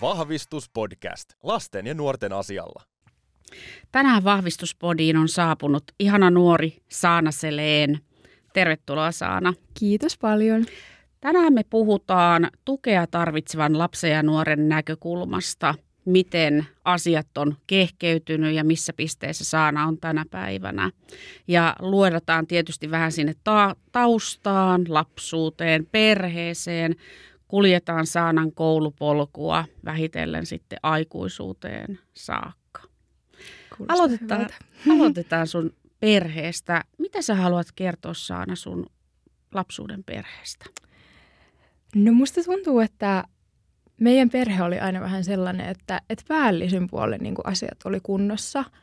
Vahvistuspodcast. Lasten ja nuorten asialla. Tänään Vahvistuspodiin on saapunut ihana nuori Saana Seleen. Tervetuloa Saana. Kiitos paljon. Tänään me puhutaan tukea tarvitsevan lapsen ja nuoren näkökulmasta, miten asiat on kehkeytynyt ja missä pisteessä Saana on tänä päivänä. Ja luodataan tietysti vähän sinne ta- taustaan, lapsuuteen, perheeseen, kuljetaan Saanan koulupolkua vähitellen sitten aikuisuuteen saakka. aloitetaan, aloitetaan sun perheestä. Mitä sä haluat kertoa Saana sun lapsuuden perheestä? No musta tuntuu, että meidän perhe oli aina vähän sellainen, että, että päällisin puolen niin asiat oli kunnossa –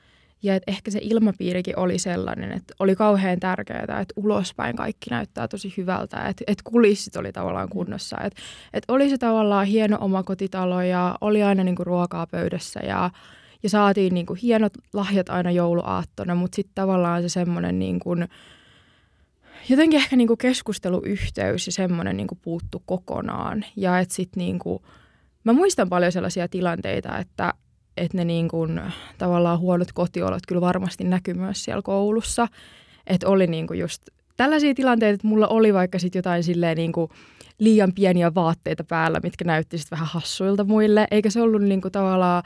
ja että ehkä se ilmapiirikin oli sellainen, että oli kauhean tärkeää, että ulospäin kaikki näyttää tosi hyvältä, että, että kulissit oli tavallaan kunnossa. Että, että oli se tavallaan hieno oma kotitalo ja oli aina niin kuin ruokaa pöydässä ja, ja saatiin niin kuin hienot lahjat aina jouluaattona, mutta sitten tavallaan se semmoinen niin kuin, jotenkin ehkä niin kuin keskusteluyhteys ja semmoinen niin kuin puuttu kokonaan. Ja että sitten niin kuin, mä muistan paljon sellaisia tilanteita, että että ne niin kuin, tavallaan huonot kotiolot kyllä varmasti näkyy myös siellä koulussa. Että oli niin kuin just tällaisia tilanteita, että mulla oli vaikka sitten jotain silleen niin kuin liian pieniä vaatteita päällä, mitkä näytti sitten vähän hassuilta muille. Eikä se ollut niin kuin tavallaan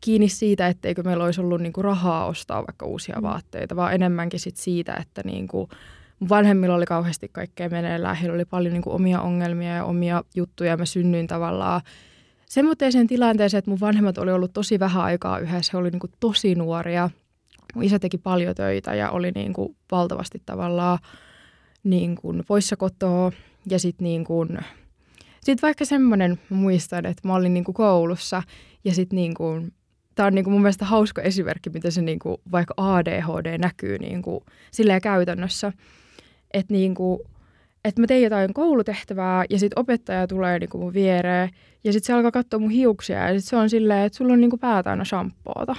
kiinni siitä, etteikö meillä olisi ollut niin kuin rahaa ostaa vaikka uusia mm. vaatteita, vaan enemmänkin sit siitä, että niin kuin vanhemmilla oli kauheasti kaikkea meneillään. Heillä oli paljon niin kuin omia ongelmia ja omia juttuja. Mä synnyin tavallaan semmoiseen tilanteeseen, että mun vanhemmat oli ollut tosi vähän aikaa yhdessä. He oli niin kuin tosi nuoria. Mun isä teki paljon töitä ja oli niin kuin valtavasti tavallaan niin kuin poissa kotoa. Ja sitten niin sit vaikka semmoinen, muistan, että mä olin niin kuin koulussa ja sitten niin kuin, tämä on niin kuin mun mielestä hauska esimerkki, miten se niin kuin vaikka ADHD näkyy niin kuin käytännössä. Että niin kuin, että mä tein jotain koulutehtävää ja sitten opettaja tulee niinku mun viereen ja sitten se alkaa katsoa mun hiuksia ja sitten se on silleen, että sulla on niinku pää täynnä shampoota.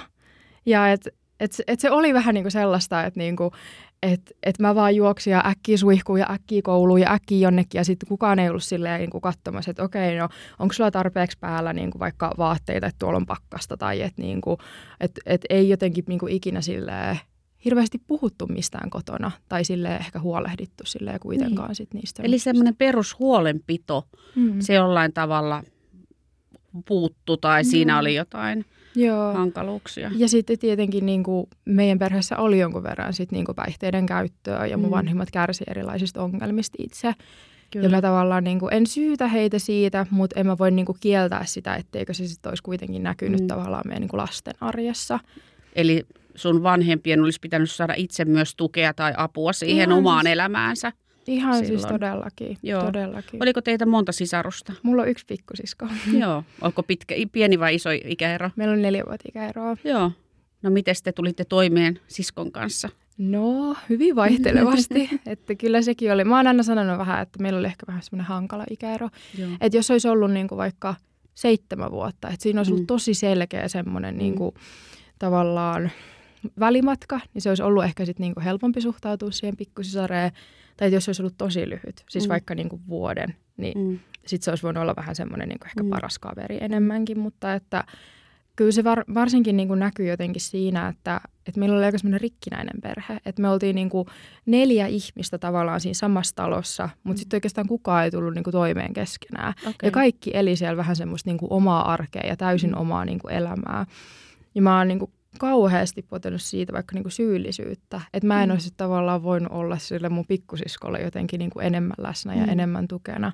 Ja että et, et se oli vähän niinku sellaista, että niinku, et, et mä vaan juoksin ja äkkiä suihkuun ja äkkiä kouluun ja äkkiä jonnekin ja sitten kukaan ei ollut silleen niinku katsomassa, että okei, no onko sulla tarpeeksi päällä niinku vaikka vaatteita, että tuolla on pakkasta tai että niinku, et, et ei jotenkin niinku ikinä silleen hirveästi puhuttu mistään kotona tai sille ehkä huolehdittu sille kuitenkaan niin. sit niistä. Eli semmoinen perushuolenpito, mm. se jollain tavalla puuttu tai mm. siinä oli jotain Joo. hankaluuksia. Ja sitten tietenkin niin kuin meidän perheessä oli jonkun verran sit niin kuin päihteiden käyttöä ja mun mm. vanhimmat kärsi erilaisista ongelmista itse. Kyllä. Ja mä tavallaan niin kuin, en syytä heitä siitä, mutta en mä voi niin kuin kieltää sitä, etteikö se sitten olisi kuitenkin näkynyt mm. tavallaan meidän niin kuin lasten arjessa. Eli sun vanhempien olisi pitänyt saada itse myös tukea tai apua siihen Ihan omaan siis, elämäänsä. Ihan siis silloin. siis todellakin, Joo. todellakin. Oliko teitä monta sisarusta? Mulla on yksi pikkusisko. Joo. Onko pitkä, pieni vai iso ikäero? Meillä on neljä vuotta ikäeroa. Joo. No miten te tulitte toimeen siskon kanssa? No, hyvin vaihtelevasti. että kyllä sekin oli. Mä oon aina sanonut vähän, että meillä oli ehkä vähän semmoinen hankala ikäero. Että jos olisi ollut niin kuin vaikka seitsemän vuotta, että siinä olisi ollut mm. tosi selkeä semmoinen mm. niin kuin, tavallaan välimatka, niin se olisi ollut ehkä sit niinku helpompi suhtautua siihen pikkusisareen. Tai jos se olisi ollut tosi lyhyt, siis mm. vaikka niinku vuoden, niin mm. sitten se olisi voinut olla vähän semmoinen niinku ehkä mm. paras kaveri enemmänkin. Mutta että kyllä se var, varsinkin niinku näkyy jotenkin siinä, että, että meillä oli aika semmoinen rikkinäinen perhe. Että me oltiin niinku neljä ihmistä tavallaan siinä samassa talossa, mutta mm. sitten oikeastaan kukaan ei tullut niinku toimeen keskenään. Okay. Ja kaikki eli siellä vähän semmoista niinku omaa arkea ja täysin mm. omaa niinku elämää. Ja mä oon niinku kauheasti potenut siitä vaikka niinku syyllisyyttä. Että mä en mm. olisi tavallaan voinut olla sille mun pikkusiskolle jotenkin niinku enemmän läsnä ja mm. enemmän tukena.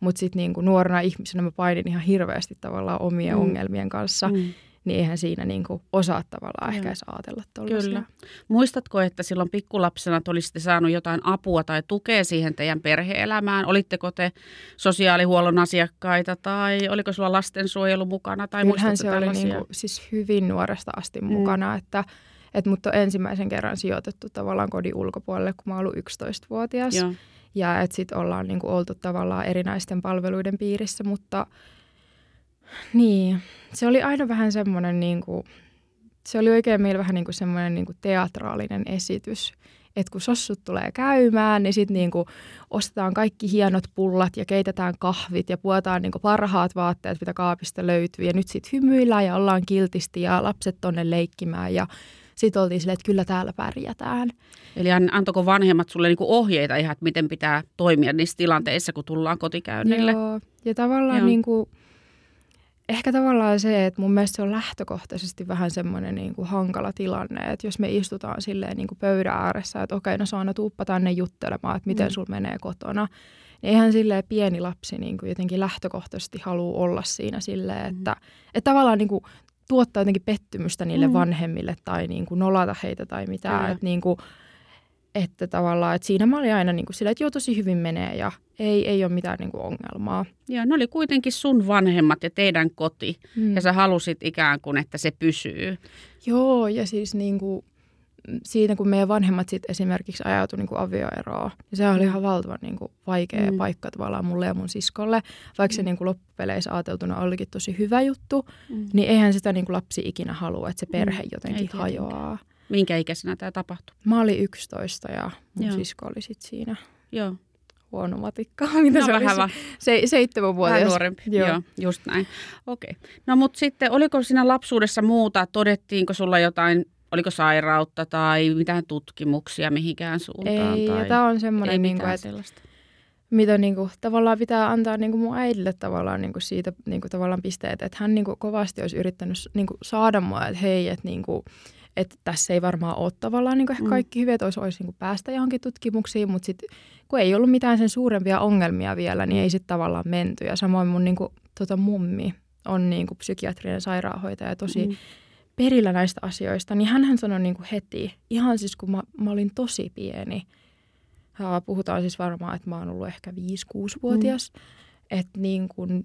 Mutta sitten niinku nuorena ihmisenä mä painin ihan hirveästi tavallaan omien mm. ongelmien kanssa. Mm niin eihän siinä niin kuin osaa tavallaan ehkä edes ajatella tuollaisia. Kyllä. Muistatko, että silloin pikkulapsena te olisitte saanut jotain apua tai tukea siihen teidän perheelämään? Olitteko te sosiaalihuollon asiakkaita tai oliko sulla lastensuojelu mukana? Tai Kyllähän se oli niin kuin, siis hyvin nuoresta asti mm. mukana, että että mut on ensimmäisen kerran sijoitettu tavallaan kodin ulkopuolelle, kun mä ollut 11-vuotias. Joo. Ja että sitten ollaan niin kuin oltu tavallaan erinäisten palveluiden piirissä, mutta – niin, se oli aina vähän semmoinen, niin kuin, se oli oikein meillä vähän niin kuin semmoinen niin kuin teatraalinen esitys, että kun sossut tulee käymään, niin sitten niinku ostetaan kaikki hienot pullat ja keitetään kahvit ja puetaan niinku parhaat vaatteet, mitä kaapista löytyy. Ja nyt sitten hymyillään ja ollaan kiltisti ja lapset tonne leikkimään ja sitten oltiin silleen, että kyllä täällä pärjätään. Eli antako vanhemmat sulle niinku ohjeita ihan, että miten pitää toimia niissä tilanteissa, kun tullaan kotikäynnille? Joo, ja tavallaan Joo. Niinku, ehkä tavallaan se, että mun mielestä se on lähtökohtaisesti vähän semmoinen niin kuin hankala tilanne, että jos me istutaan silleen niin kuin pöydän ääressä, että okei, no Saana, tuuppa tänne juttelemaan, että miten mm. sulla menee kotona, niin eihän silleen pieni lapsi niin kuin jotenkin lähtökohtaisesti halua olla siinä silleen, mm. että, että tavallaan niin kuin tuottaa jotenkin pettymystä niille mm. vanhemmille tai niin kuin nolata heitä tai mitään, että niin kuin, että tavallaan, että siinä mä olin aina niin kuin sillä, että joo, tosi hyvin menee ja ei, ei ole mitään niin kuin ongelmaa. Joo, ne oli kuitenkin sun vanhemmat ja teidän koti mm. ja sä halusit ikään kuin, että se pysyy. Joo, ja siis niin kuin, siinä kun meidän vanhemmat sitten esimerkiksi ajautui niin kuin avioeroon, niin se oli mm. ihan valtavan niin kuin vaikea mm. paikka tavallaan mulle ja mun siskolle. Vaikka mm. se niin kuin loppupeleissä ajateltuna olikin tosi hyvä juttu, mm. niin eihän sitä niin kuin lapsi ikinä halua, että se perhe mm. jotenkin Ei hajoaa. Minkä ikäisenä tämä tapahtui? Mä olin 11 ja mun Joo. sisko oli sitten siinä. Joo. Huono matikka. Mitä no, se vähän va- se, seitsemänvuotias. Vähän nuorempi. Joo. Joo, just näin. Okei. Okay. No mutta sitten, oliko siinä lapsuudessa muuta? Todettiinko sulla jotain oliko sairautta tai mitään tutkimuksia mihinkään suuntaan? Ei, tai... ja tämä on semmoinen, niin kuin, että mitä niin kuin, tavallaan pitää antaa niin kuin mun äidille tavallaan niin kuin siitä niin kuin, tavallaan pisteet, että hän niin kuin, kovasti olisi yrittänyt niin kuin, saada mua, että hei, että niin kuin, että tässä ei varmaan ole tavallaan niin kuin mm. kaikki hyvät, olisi, olisi niin päästä johonkin tutkimuksiin, mutta sitten kun ei ollut mitään sen suurempia ongelmia vielä, niin ei sitten tavallaan menty. Ja samoin mun niin kuin, tota, mummi on niin kuin psykiatrinen sairaanhoitaja tosi mm. perillä näistä asioista, niin hän sanoi niin kuin heti, ihan siis kun mä, mä olin tosi pieni, puhutaan siis varmaan, että mä oon ollut ehkä 5-6-vuotias, mm. että niin kuin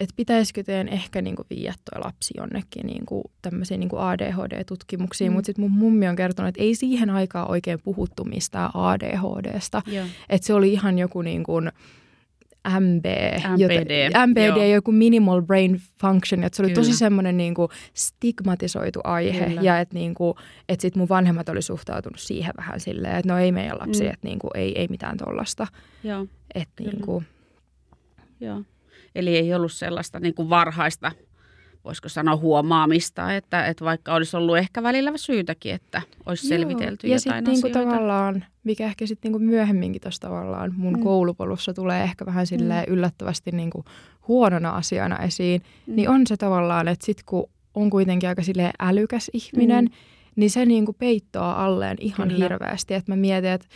että pitäisikö teidän ehkä niin kuin viiä toi lapsi jonnekin niin kuin tämmöisiin niin kuin ADHD-tutkimuksiin, mm. mutta sitten mun mummi on kertonut, että ei siihen aikaan oikein puhuttu mistään ADHDsta. Että se oli ihan joku niin kuin MB, MPD, jota, MPD joo. joku minimal brain function, että se oli Kyllä. tosi semmoinen niin kuin stigmatisoitu aihe Kyllä. ja että niin kuin, että sit mun vanhemmat oli suhtautunut siihen vähän silleen, että no ei meidän lapsi, mm. että niin kuin, ei, ei mitään tollasta. Joo. Että niin kuin, Joo. Eli ei ollut sellaista niin kuin varhaista, voisiko sanoa huomaamista, että, että vaikka olisi ollut ehkä välillä syytäkin, että olisi Joo. selvitelty ja jotain niin asioita. tavallaan, mikä ehkä sitten niin myöhemminkin tuossa tavallaan mun mm. koulupolussa tulee ehkä vähän silleen mm. yllättävästi niin kuin huonona asiana esiin, mm. niin on se tavallaan, että sitten kun on kuitenkin aika silleen älykäs ihminen, mm. niin se niin kuin peittoaa alleen ihan Kyllä. hirveästi. Että mä mietin, että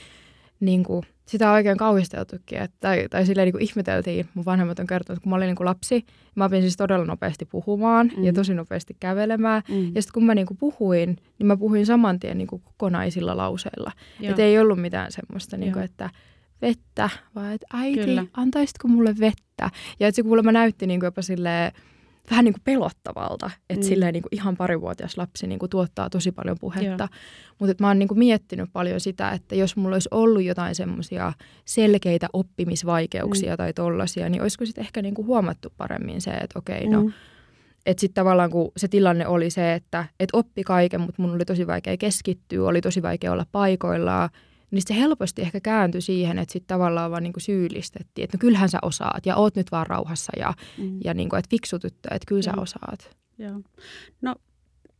niin kuin, sitä on oikein kauhisteltukin, että, tai, tai silleen niin kuin ihmeteltiin, mun vanhemmat on kertonut, että kun mä olin niin kuin lapsi, mä opin siis todella nopeasti puhumaan mm. ja tosi nopeasti kävelemään. Mm. Ja sitten kun mä niin kuin puhuin, niin mä puhuin saman tien niin kuin kokonaisilla lauseilla. Että ei ollut mitään semmoista, niin kuin, että vettä, vaan että äiti, Kyllä. antaisitko mulle vettä? Ja että se kuulemma näytti niin kuin jopa silleen, vähän niin kuin pelottavalta, että mm. silleen niin kuin ihan parivuotias lapsi niin kuin tuottaa tosi paljon puhetta. Mutta mä oon niin kuin miettinyt paljon sitä, että jos mulla olisi ollut jotain semmoisia selkeitä oppimisvaikeuksia mm. tai tollaisia, niin olisiko sitten ehkä niin kuin huomattu paremmin se, että okei, no mm. Että sitten tavallaan kun se tilanne oli se, että et oppi kaiken, mutta mun oli tosi vaikea keskittyä, oli tosi vaikea olla paikoillaan, niin se helposti ehkä kääntyi siihen, että sitten tavallaan vaan niinku syyllistettiin, että no kyllähän sä osaat ja oot nyt vaan rauhassa ja, mm. ja niinku, että fiksu tyttö, että kyllä sä mm. osaat. Joo. No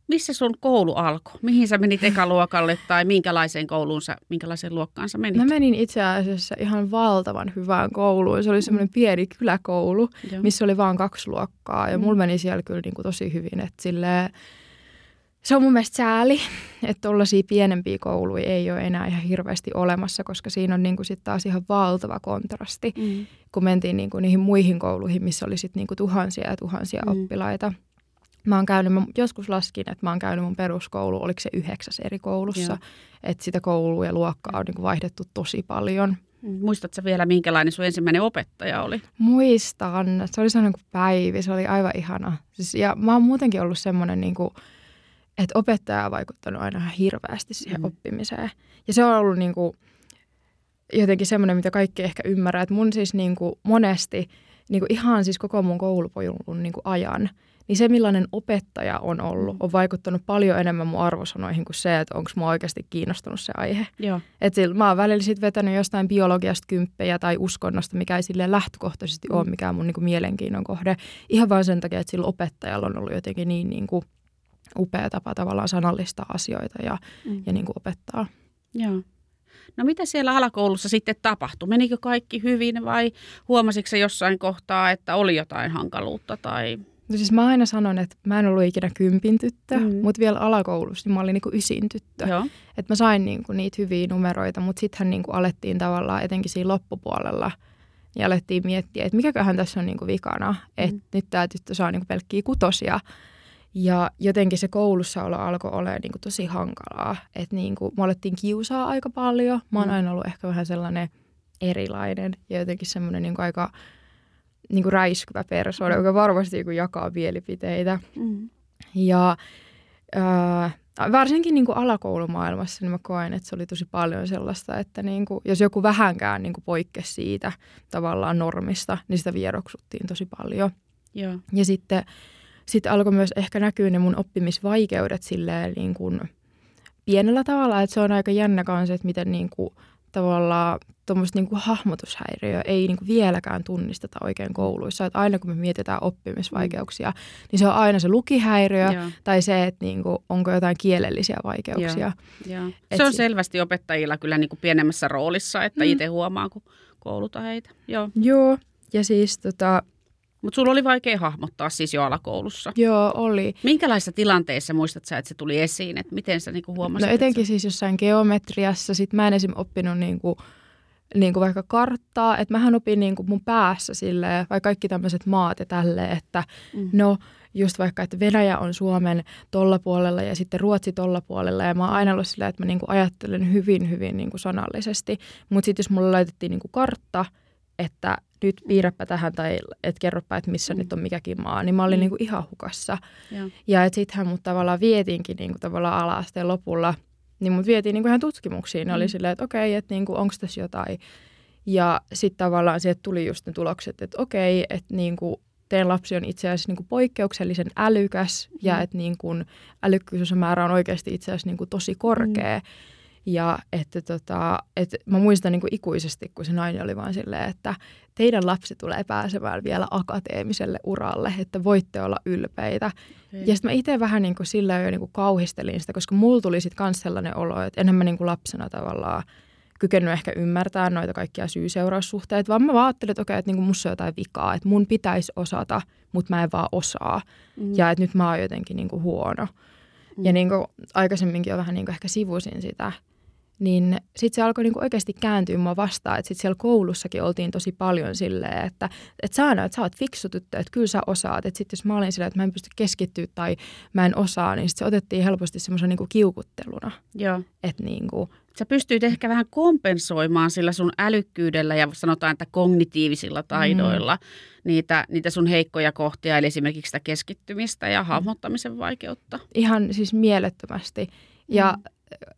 missä sun koulu alkoi? Mihin sä menit ekaluokalle tai minkälaiseen kouluun sä, minkälaiseen luokkaan sä menit? Mä menin itse asiassa ihan valtavan hyvään kouluun. Se oli semmoinen mm. pieni kyläkoulu, Joo. missä oli vain kaksi luokkaa ja mm. mulla meni siellä kyllä niinku tosi hyvin. Että silleen, se on mun mielestä sääli, että tuollaisia pienempiä kouluja ei ole enää ihan hirveästi olemassa, koska siinä on niinku sit taas ihan valtava kontrasti, mm. kun mentiin niinku niihin muihin kouluihin, missä oli sit niinku tuhansia ja tuhansia mm. oppilaita. Mä oon käynyt, mä joskus laskin, että mä oon käynyt mun peruskoulu, oliko se yhdeksäs eri koulussa, että sitä koulua ja luokkaa on niinku vaihdettu tosi paljon. Mm. Muistatko vielä, minkälainen sun ensimmäinen opettaja oli? Muistan. Se oli sellainen kuin Päivi, se oli aivan ihana. Siis, ja mä oon muutenkin ollut semmoinen niin kuin, että opettaja on vaikuttanut aina hirveästi siihen mm. oppimiseen. Ja se on ollut niin kuin jotenkin semmoinen, mitä kaikki ehkä ymmärrää, että mun siis niin kuin monesti niin kuin ihan siis koko mun koulupojun niin kuin ajan, niin se millainen opettaja on ollut, on vaikuttanut paljon enemmän mun arvosanoihin kuin se, että onko mua oikeasti kiinnostunut se aihe. Joo. Et sillä, mä oon välillä sit vetänyt jostain biologiasta kymppejä tai uskonnosta, mikä ei silleen lähtökohtaisesti mm. ole mikään mun niinku mielenkiinnon kohde. Ihan vain sen takia, että sillä opettajalla on ollut jotenkin niin niinku upea tapa tavallaan sanallistaa asioita ja, mm. ja niinku opettaa. Joo. No mitä siellä alakoulussa sitten tapahtui? Menikö kaikki hyvin vai huomasitko jossain kohtaa, että oli jotain hankaluutta? Tai... No siis mä aina sanon, että mä en ollut ikinä kympin tyttö, mm. mutta vielä alakoulussa niin mä olin niinku ysin tyttö. Että mä sain niinku niitä hyviä numeroita, mutta sittenhän niinku alettiin tavallaan etenkin siinä loppupuolella ja alettiin miettiä, että mikäköhän tässä on niinku vikana, että mm. nyt tämä tyttö saa niinku pelkkiä kutosia. Ja jotenkin se koulussa alkoi olla niin kuin tosi hankalaa. Että niin kuin, me alettiin kiusaa aika paljon. Mä oon mm. aina ollut ehkä vähän sellainen erilainen ja jotenkin semmoinen niin aika niin kuin räiskyvä persoona, joka varmasti niin kuin jakaa mielipiteitä. Mm. Ja äh, varsinkin niin kuin alakoulumaailmassa niin mä koen, että se oli tosi paljon sellaista, että niin kuin, jos joku vähänkään niin kuin poikkesi siitä tavallaan normista, niin sitä vieroksuttiin tosi paljon. Joo. Ja sitten sitten alkoi myös ehkä näkyä ne mun oppimisvaikeudet silleen niin kuin pienellä tavalla, että se on aika jännä kanssa, että miten niin kuin, tavallaan tuommoista niin kuin hahmotushäiriöä ei niin kuin vieläkään tunnisteta oikein kouluissa. Että aina kun me mietitään oppimisvaikeuksia, mm. niin se on aina se lukihäiriö Joo. tai se, että niin kuin, onko jotain kielellisiä vaikeuksia. Joo. Joo. Se on selvästi opettajilla kyllä niin kuin pienemmässä roolissa, että mm. itse huomaa, kun kouluta heitä. Joo. Joo. Ja siis tota, mutta sulla oli vaikea hahmottaa siis jo alakoulussa. Joo, oli. Minkälaisissa tilanteissa muistat sä, että se tuli esiin? Että miten sä niinku huomasit? No etenkin siis jossain geometriassa. Sitten mä en esim. oppinut niinku, niinku vaikka karttaa. Että mähän opin niinku mun päässä silleen, vaikka kaikki tämmöiset maat ja tälleen, että mm. no just vaikka, että Venäjä on Suomen tolla puolella ja sitten Ruotsi tolla puolella. Ja mä oon aina ollut silleen, että mä niinku ajattelen hyvin, hyvin niinku sanallisesti. Mutta sitten jos mulle laitettiin niinku kartta, että nyt piirräpä tähän tai et kerropa, että missä mm. nyt on mikäkin maa, niin mä olin mm. niin kuin ihan hukassa. Ja, ja että sittenhän mut tavallaan vietiinkin niin kuin tavallaan ala lopulla, niin mut vietiin niin kuin ihan tutkimuksiin. Mm. Oli silleen, että okei, että niin onko tässä jotain. Ja sitten tavallaan sieltä tuli just ne tulokset, että okei, että niin kuin teidän lapsi on itse asiassa niin kuin poikkeuksellisen älykäs mm. ja että niin kuin älykkyysosamäärä on oikeasti itse asiassa niin kuin tosi korkea. Mm. Ja että tota, että mä muistan niin kuin ikuisesti, kun se nainen oli vaan silleen, että teidän lapsi tulee pääsemään vielä akateemiselle uralle, että voitte olla ylpeitä. Okay. Ja sitten mä itse vähän niin kuin sillä jo niin kuin kauhistelin sitä, koska mulla tuli sitten myös sellainen olo, että enhän mä niin kuin lapsena tavallaan kykennyt ehkä ymmärtää noita kaikkia syy-seuraussuhteita, vaan mä ajattelin, että okei, että niin musta on jotain vikaa, että mun pitäisi osata, mutta mä en vaan osaa. Mm. Ja että nyt mä oon jotenkin niin kuin huono. Mm. Ja niin kuin aikaisemminkin jo vähän niin kuin ehkä sivusin sitä, niin sitten se alkoi niinku oikeasti kääntyä mua vastaan. Että sitten siellä koulussakin oltiin tosi paljon silleen, että et sä että sä oot fiksu tyttö, että kyllä sä osaat. Että sitten jos mä olin silleen, että mä en pysty keskittyä tai mä en osaa, niin sitten se otettiin helposti semmoisen niinku kiukutteluna. Joo. Että niinku, Sä pystyit ehkä vähän kompensoimaan sillä sun älykkyydellä ja sanotaan, että kognitiivisilla taidoilla mm. niitä, niitä sun heikkoja kohtia, eli esimerkiksi sitä keskittymistä ja hahmottamisen vaikeutta. Ihan siis mielettömästi. Ja mm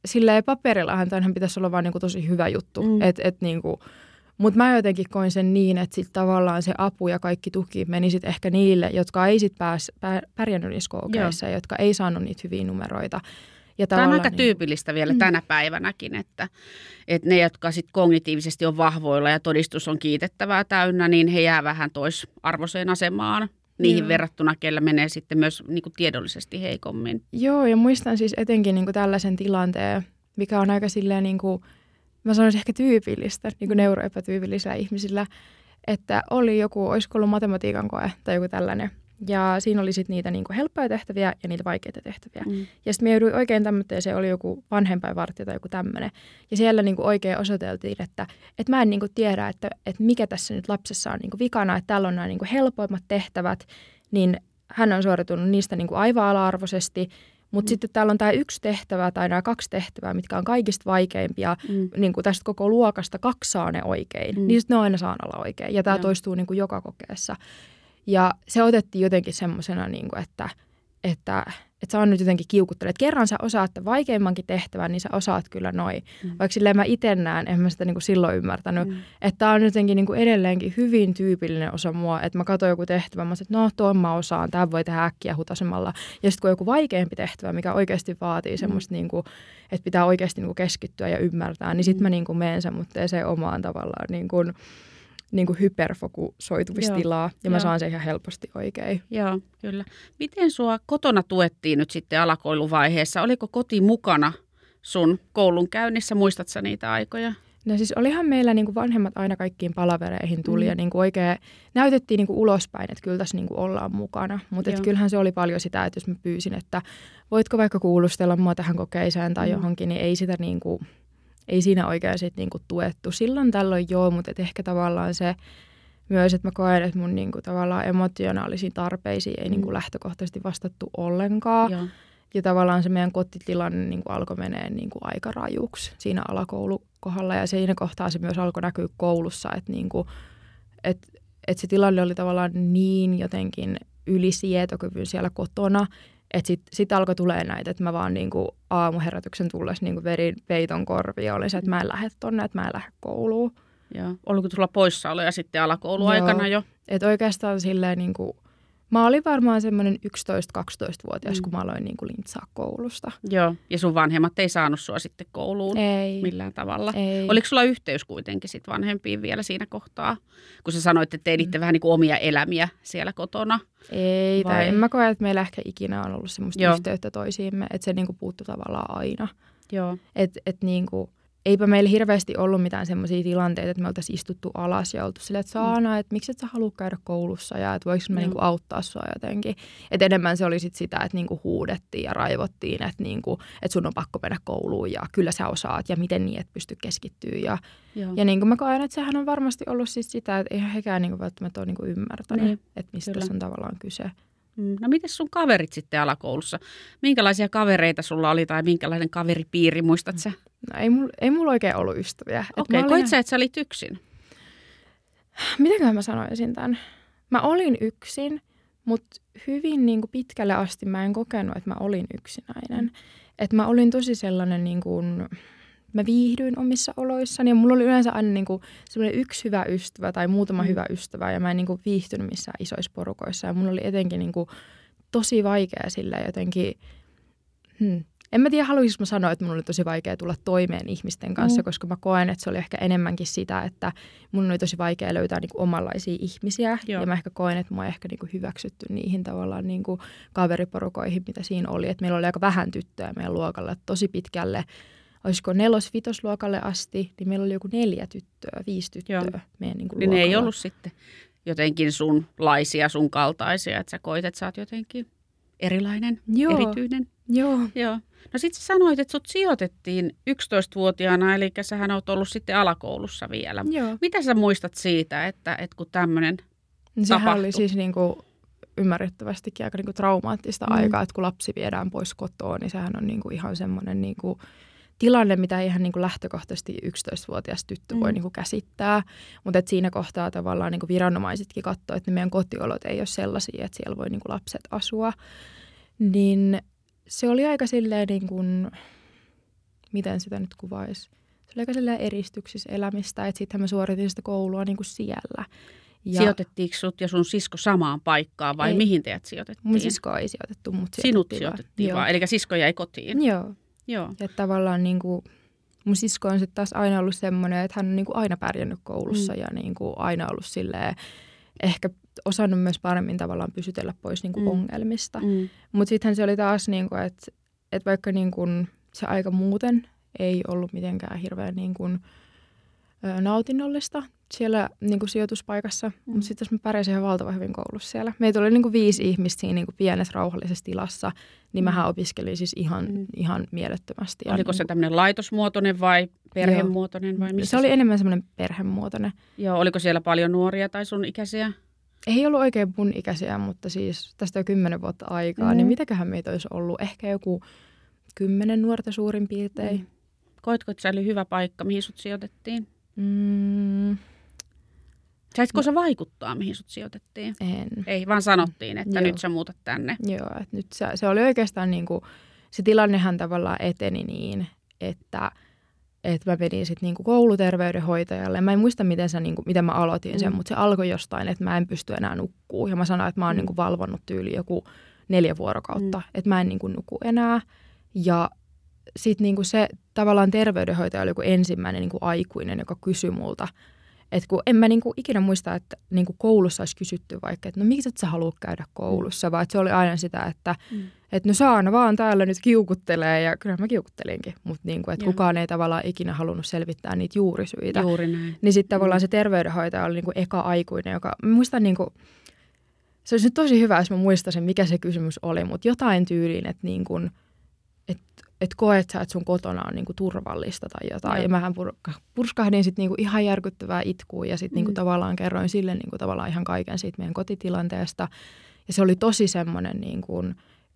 silleen paperillahan tämähän pitäisi olla vaan niin kuin tosi hyvä juttu. Mm. Et, et niin kuin, mutta mä jotenkin koin sen niin, että sit tavallaan se apu ja kaikki tuki meni sit ehkä niille, jotka ei sit pääs, pär, pärjännyt niissä koukeissa, ja jotka ei saanut niitä hyviä numeroita. Ja Tämä on aika niin... tyypillistä vielä mm. tänä päivänäkin, että, että ne, jotka sit kognitiivisesti on vahvoilla ja todistus on kiitettävää täynnä, niin he jää vähän toisarvoiseen asemaan niihin Joo. verrattuna, kellä menee sitten myös niin kuin tiedollisesti heikommin. Joo, ja muistan siis etenkin niin kuin tällaisen tilanteen, mikä on aika silleen, niin kuin, mä sanoisin ehkä tyypillistä, niin kuin neuroepätyypillisillä ihmisillä, että oli joku, olisiko ollut matematiikan koe tai joku tällainen, ja siinä oli sitten niitä niinku helppoja tehtäviä ja niitä vaikeita tehtäviä. Mm. Ja sitten me jouduin oikein tämmöiseen, se oli joku vanhempainvartija tai joku tämmöinen. Ja siellä niinku oikein osoiteltiin, että, että mä en niinku tiedä, että, että mikä tässä nyt lapsessa on niinku vikana, että täällä on nämä niinku helpoimmat tehtävät, niin hän on suoritunut niistä niinku aivan ala-arvoisesti. Mutta mm. sitten täällä on tämä yksi tehtävä tai nämä kaksi tehtävää, mitkä on kaikista vaikeimpia. Mm. Niin kuin tästä koko luokasta kaksi saa ne oikein. Mm. Niin sitten ne on aina saanalla oikein. Ja tämä toistuu niin kuin joka kokeessa. Ja se otettiin jotenkin semmoisena, niin että että, että sä on nyt jotenkin kiukuttelet. Että kerran sä osaat vaikeimmankin tehtävän, niin sä osaat kyllä noin. Mm. Vaikka silleen mä itse näen, en mä sitä niin kuin silloin ymmärtänyt, mm. että tää on jotenkin niin kuin edelleenkin hyvin tyypillinen osa mua, että mä katson joku tehtävä, mä sanoin, että no tuon mä osaan, tämä voi tehdä äkkiä hutasemalla. Ja sitten kun on joku vaikeampi tehtävä, mikä oikeasti vaatii mm. semmoista, niin kuin, että pitää oikeasti niin kuin keskittyä ja ymmärtää, niin sitten mm. mä niin kuin menen se omaan tavallaan niin kuin, niin kuin hyperfokusoitumistilaa ja mä Joo. saan sen ihan helposti oikein. Joo, kyllä. Miten sua kotona tuettiin nyt sitten alakouluvaiheessa? Oliko koti mukana sun koulun käynnissä? Muistatko niitä aikoja? No siis olihan meillä niin kuin vanhemmat aina kaikkiin palavereihin tuli mm. ja niin kuin oikein näytettiin niin kuin ulospäin, että kyllä tässä niin kuin ollaan mukana. Mutta kyllähän se oli paljon sitä, että jos mä pyysin, että voitko vaikka kuulustella mua tähän kokeiseen tai mm. johonkin, niin ei sitä niin kuin, ei siinä oikein sit niinku tuettu. Silloin tällöin joo, mutta et ehkä tavallaan se myös, että mä koen, että mun niinku tavallaan emotionaalisiin tarpeisiin ei mm. niinku lähtökohtaisesti vastattu ollenkaan. Joo. Ja tavallaan se meidän kotitilanne niinku alkoi menee niinku aika rajuksi siinä alakoulukohdalla. Ja siinä kohtaa se myös alkoi näkyä koulussa, että niinku, et, et se tilanne oli tavallaan niin jotenkin ylisietokyvyn siellä kotona, että sitten sit alkoi tulee näitä, että mä vaan niinku aamuherätyksen tullessa niinku verin peiton korviin ja oli se, että mä en lähde tonne, että mä en lähde kouluun. Joo. Oliko tulla poissaoloja sitten alakouluaikana Joo. jo? Että oikeastaan silleen niinku, Mä olin varmaan semmoinen 11-12-vuotias, mm. kun mä aloin niin kuin lintsaa koulusta. Joo, ja sun vanhemmat ei saanut sua sitten kouluun ei. millään tavalla. Ei. Oliko sulla yhteys kuitenkin sit vanhempiin vielä siinä kohtaa, kun sä sanoit, että teiditte mm. vähän niin kuin omia elämiä siellä kotona? Ei, vai? tai en mä koe, että meillä ehkä ikinä on ollut semmoista Joo. yhteyttä toisiimme, että se niin kuin puuttuu tavallaan aina. Joo. Että et niin kuin, eipä meillä hirveästi ollut mitään semmoisia tilanteita, että me oltaisiin istuttu alas ja oltu silleen, että Saana, että miksi et sä halua käydä koulussa ja että voiko mä niinku auttaa sua jotenkin. Että enemmän se oli sit sitä, että niinku huudettiin ja raivottiin, että, niinku, että sun on pakko mennä kouluun ja kyllä sä osaat ja miten niin, että pysty keskittyä. Ja, ja niin kuin mä koen, että sehän on varmasti ollut siis sitä, että eihän hekään niinku välttämättä ole niinku ymmärtänyt, niin. että mistä tässä on tavallaan kyse. Mm, no miten sun kaverit sitten alakoulussa? Minkälaisia kavereita sulla oli tai minkälainen kaveripiiri, muistat sä? No ei mulla ei mul oikein ollut ystäviä. Okei, okay, koit sä, että sä olit yksin? Mitenköhän mä sanoisin tämän? Mä olin yksin, mutta hyvin niin kuin pitkälle asti mä en kokenut, että mä olin yksinäinen. Mm. Että mä olin tosi sellainen niin kuin, mä viihdyin omissa oloissani ja mulla oli yleensä aina niin kuin semmoinen yksi hyvä ystävä tai muutama mm. hyvä ystävä ja mä en niin kuin viihtynyt missään isoissa porukoissa ja mulla oli etenkin niin kuin tosi vaikea sillä jotenkin, hmm, en mä tiedä, haluaisinko mä sanoa, että mun oli tosi vaikea tulla toimeen ihmisten kanssa, mm. koska mä koen, että se oli ehkä enemmänkin sitä, että mun oli tosi vaikea löytää niin kuin omanlaisia ihmisiä. Joo. Ja mä ehkä koen, että mä ehkä niin kuin hyväksytty niihin tavallaan niin kuin kaveriporukoihin, mitä siinä oli. Että meillä oli aika vähän tyttöjä meidän luokalla, tosi pitkälle olisiko nelos-vitosluokalle asti, niin meillä oli joku neljä tyttöä, viisi tyttöä Joo. meidän niin kuin niin ne ei ollut sitten jotenkin sun laisia, sun kaltaisia, että sä koit, että sä oot jotenkin erilainen, Joo. erityinen. Joo. Joo. No sit sä sanoit, että sut sijoitettiin 11-vuotiaana, eli sähän oot ollut sitten alakoulussa vielä. Joo. Mitä sä muistat siitä, että, että kun tämmöinen Sehän tapahtui? oli siis niin kuin ymmärrettävästikin aika niin kuin traumaattista mm. aikaa, että kun lapsi viedään pois kotoa, niin sehän on niin kuin ihan semmoinen niin kuin tilanne, mitä ihan niin kuin lähtökohtaisesti 11-vuotias tyttö mm. voi niin kuin käsittää. Mutta siinä kohtaa tavallaan niin kuin viranomaisetkin katsoo, että ne meidän kotiolot ei ole sellaisia, että siellä voi niin kuin lapset asua. Niin se oli aika silleen niin kuin, miten sitä nyt kuvaisi, se oli aika silleen eristyksissä elämistä, että sitten mä suoritin sitä koulua niin kuin siellä. Ja Sijoitettiinko sut ja sun sisko samaan paikkaan vai ei, mihin teidät sijoitettiin? Mun sisko ei sijoitettu, mutta sijoitettiin Sinut sijoitettiin vaan, vaan. eli sisko jäi kotiin? Joo. Joo. Että tavallaan niin kuin, mun sisko on sitten taas aina ollut semmoinen, että hän on niin kuin aina pärjännyt koulussa mm. ja niin kuin aina ollut silleen, ehkä osannut myös paremmin tavallaan pysytellä pois niin kuin mm. ongelmista. Mm. Mutta sittenhän se oli taas, niin kuin, että, että vaikka niin kuin se aika muuten ei ollut mitenkään hirveän niin kuin, nautinnollista siellä niin kuin sijoituspaikassa, mm. mutta sitten jos mä pärjäsin ihan valtavan hyvin koulussa siellä. Meitä oli niin kuin viisi ihmistä siinä niin kuin pienessä rauhallisessa tilassa, niin mm. mähän opiskelin siis ihan, mm. ihan mielettömästi. Oliko ja se niin tämmöinen laitosmuotoinen vai perhemuotoinen vai missä? Se oli enemmän semmoinen perhemuotoinen. Joo, oliko siellä paljon nuoria tai sun ikäisiä? Ei ollut oikein mun ikäisiä, mutta siis tästä jo kymmenen vuotta aikaa, niin mm. niin mitäköhän meitä olisi ollut? Ehkä joku kymmenen nuorta suurin piirtein. Mm. Koitko, että se oli hyvä paikka, mihin sut sijoitettiin? Mm, Saitko sä vaikuttaa, mihin sut sijoitettiin? En. Ei, vaan sanottiin, että Joo. nyt sä muutat tänne. Joo, että nyt se, se oli oikeastaan niin kuin, se tilannehan tavallaan eteni niin, että, että mä menin sitten niin kouluterveydenhoitajalle. Mä en muista, miten, se, niin kuin, miten mä aloitin sen, Mm. mutta se alkoi jostain, että mä en pysty enää nukkuu. Ja mä sanoin, että mä oon Mm. niin kuin valvonnut tyyli joku neljä vuorokautta, Mm. että mä en niin kuin nuku enää. Ja sitten niin se tavallaan terveydenhoitaja oli joku ensimmäinen niin kuin aikuinen, joka kysyi multa, että kun en mä niinku ikinä muista, että niinku koulussa olisi kysytty vaikka, että no miksi et sä halua käydä koulussa, vaan että se oli aina sitä, että Mm. että no Saana vaan täällä nyt kiukuttelee ja kyllä mä kiukuttelinkin, mutta niinku, että kukaan ei tavallaan ikinä halunnut selvittää niitä juurisyitä. Juuri näin. Niin sitten tavallaan Mm. se terveydenhoitaja oli niinku eka aikuinen, joka, mä muistan niinku, se olisi nyt tosi hyvä, jos mä muistaisin, mikä se kysymys oli, mutta jotain tyyliin, että niinku, että et koet sä, että sun kotona on niinku turvallista tai jotain. Joo. Ja mähän pur- purskahdin sitten niinku ihan järkyttävää itkua ja sitten niinku Mm. tavallaan kerroin sille niinku tavallaan ihan kaiken siitä meidän kotitilanteesta. Ja se oli tosi semmoinen, niinku,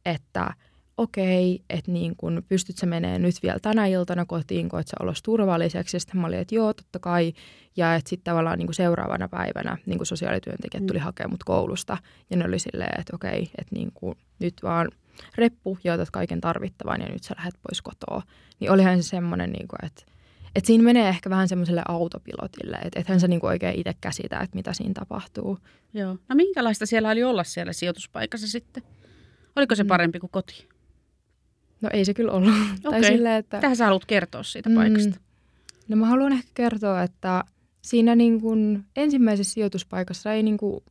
että okei, että niin kun pystyt sä menee nyt vielä tänä iltana kotiin, koet sä olos turvalliseksi. Ja sitten mä olin, että joo, totta kai. Ja että sitten tavallaan niin seuraavana päivänä niin sosiaalityöntekijät Mm. tuli hakemaan mut koulusta. Ja ne oli silleen, että okei, että niin nyt vaan reppu ja otat kaiken tarvittavan ja nyt sä lähdet pois kotoa. Niin olihan se semmoinen, niin kuin, että että siinä menee ehkä vähän semmoiselle autopilotille, että ethän sä niinku oikein itse käsitä, että mitä siinä tapahtuu. Joo. No minkälaista siellä oli olla siellä sijoituspaikassa sitten? Oliko se Mm. parempi kuin koti? No ei se kyllä ollut. tai Okei. silleen, että... Tähän sä haluat kertoa siitä Mm. paikasta. No mä haluan ehkä kertoa, että siinä niin kuin ensimmäisessä sijoituspaikassa ei, niin kuin,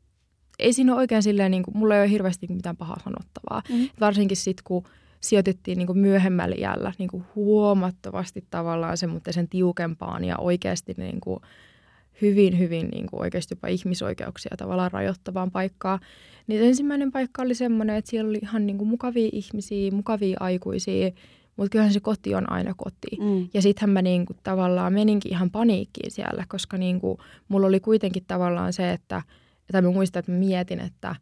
ei siinä ole oikein silleen, niin kuin, mulla ei ole hirveästi mitään pahaa sanottavaa. Mm. Varsinkin sitten, kun sijoitettiin niin kuin myöhemmällä iällä niin kuin huomattavasti tavallaan sen tiukempaan ja oikeasti niin kuin hyvin, hyvin niin kuin oikeasti jopa ihmisoikeuksia tavallaan rajoittavaan paikkaan. Niin se ensimmäinen paikka oli semmoinen, että siellä oli ihan niin kuin mukavia ihmisiä, mukavia aikuisia, mutta kyllähän se koti on aina koti. Mm. Ja sittenhän mä niinku tavallaan meninkin ihan paniikkiin siellä, koska niinku mulla oli kuitenkin tavallaan se, että, tai mä muistan, että mä mietin, että,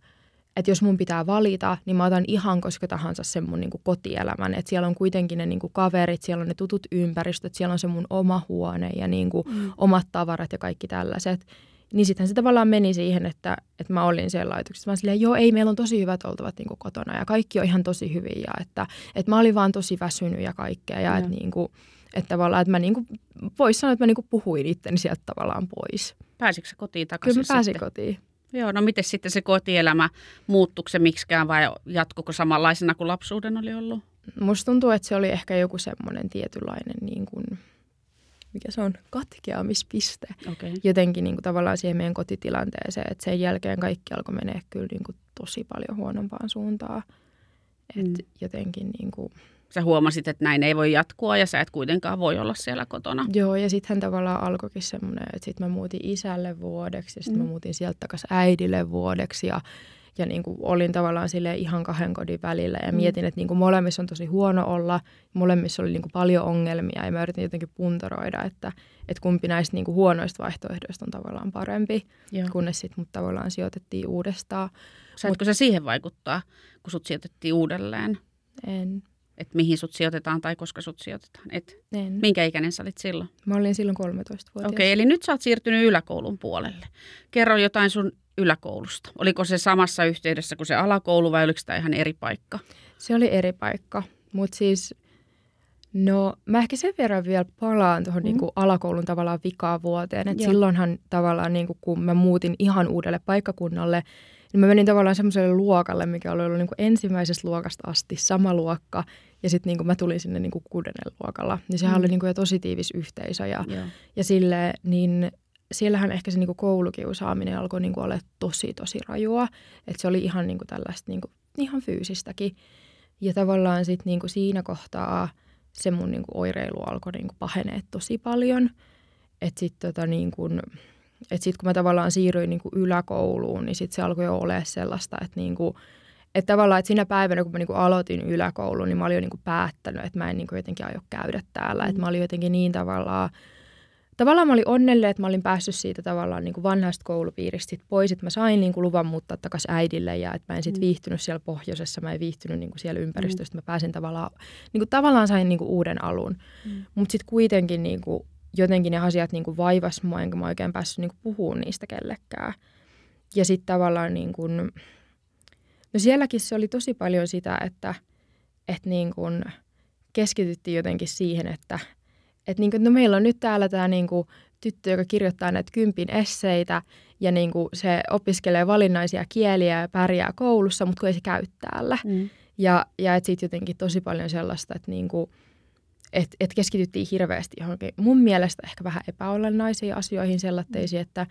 että jos mun pitää valita, niin mä otan ihan koska tahansa sen mun niinku kotielämän. Että siellä on kuitenkin ne niinku kaverit, siellä on ne tutut ympäristöt, siellä on se mun oma huone ja niinku Mm. omat tavarat ja kaikki tällaiset. Niin sittenhän se tavallaan meni siihen, että, että mä olin siellä laitoksessa. Mä silleen, joo, ei, meillä on tosi hyvät oltavat niin kotona ja kaikki on ihan tosi hyvin. Ja että, että mä olin vaan tosi väsynyt ja kaikkea. Ja Joo. että, niin kuin, että tavallaan, että mä niin kuin, voisi sanoa, että mä niin kuin puhuin itteni sieltä tavallaan pois. Pääsitkö kotiin takaisin Kyllä mä pääsin sitten? kotiin. Joo, no miten sitten se kotielämä, muuttuiko se miksikään vai jatkuko samanlaisena kuin lapsuuden oli ollut? Musta tuntuu, että se oli ehkä joku semmoinen tietynlainen, niin kuin, mikä se on, katkeamispiste. Okay. Jotenkin niin kuin, tavallaan siihen meidän kotitilanteeseen, että sen jälkeen kaikki alkoi menee kyllä niin kuin, tosi paljon huonompaan suuntaan. Et Mm. jotenkin niin kuin, Sä huomasit, että näin ei voi jatkua ja sä et kuitenkaan voi olla siellä kotona. Joo, ja sittenhän tavallaan alkoikin semmoinen, että sitten mä muutin isälle vuodeksi, ja sitten Mm. mä muutin sieltä takaisin äidille vuodeksi, ja, ja niin kuin olin tavallaan sille ihan kahden kodin välillä, ja Mm. mietin, että niin kuin molemmissa on tosi huono olla, molemmissa oli niin kuin paljon ongelmia, ja mä yritin jotenkin puntaroida, että, että kumpi näistä niin kuin huonoista vaihtoehdoista on tavallaan parempi, Joo. kunnes sitten mut tavallaan sijoitettiin uudestaan. Saitteko sä siihen vaikuttaa, kun sut sijoitettiin uudelleen? En, Että mihin sut sijoitetaan tai koska sut sijoitetaan? Et, en. minkä ikäinen sä olit silloin? Mä olin silloin 13-vuotias. Okei, okay, eli nyt sä oot siirtynyt yläkoulun puolelle. Kerro jotain sun yläkoulusta. Oliko se samassa yhteydessä kuin se alakoulu vai oliko tämä ihan eri paikka? Se oli eri paikka, mutta siis no mä ehkä sen verran vielä palaan tuohon Mm. niinku alakoulun tavallaan vikavuoteen. Että Joo. silloinhan tavallaan niinku, kun mä muutin ihan uudelle paikkakunnalle, niin mä menin tavallaan semmoiselle luokalle, mikä oli ollut niinku ensimmäisestä luokasta asti sama luokka. Ja sitten niinku mä tulin sinne niinku kuudennelle luokalla. Niin sehän Mm. oli niinku jo tosi tiivis yhteisö ja, Joo. ja sille, niin siellähän ehkä se niinku koulukiusaaminen alkoi niinku olla tosi, tosi rajua. Että se oli ihan niinku tällaista niinku, ihan fyysistäkin. Ja tavallaan sitten niinku siinä kohtaa se mun niinku oireilu alkoi niinku pahenee tosi paljon. Että sitten tota niinku, et sit kun mä tavallaan siirryin niinku yläkouluun, niin sitten se alkoi jo olemaan sellaista, että niinku, et tavallaan, että siinä päivänä, kun mä niinku aloitin yläkoulun, niin mä olin jo niinku päättänyt, että mä en niinku jotenkin aio käydä täällä. Mm. Että mä olin jotenkin niin tavallaan, tavallaan mä olin onnellinen, että mä olin päässyt siitä tavallaan niinku vanhasta koulupiiristä sit pois, että mä sain niinku luvan muuttaa takaisin äidille ja että mä en sitten Mm. viihtynyt siellä pohjoisessa, mä en viihtynyt niinku siellä ympäristössä, mä pääsin tavallaan, niinku tavallaan sain niinku uuden alun. Mm. Mutta sitten kuitenkin niinku, jotenkin ne asiat niin kuin vaivas mua, enkä mä oikein päässyt niin kuin puhumaan niistä kellekään. Ja sitten tavallaan niin kuin, no sielläkin se oli tosi paljon sitä, että, että niin kuin keskityttiin jotenkin siihen, että, että, niin kuin, no meillä on nyt täällä tämä niin kuin tyttö, joka kirjoittaa näitä kympin esseitä ja niin kuin se opiskelee valinnaisia kieliä ja pärjää koulussa, mutta kun ei se käy täällä. Mm. Ja, ja että sitten jotenkin tosi paljon sellaista, että niin kuin, et, et keskityttiin hirveästi johonkin mun mielestä ehkä vähän epäolennaisiin asioihin sellaisiin, että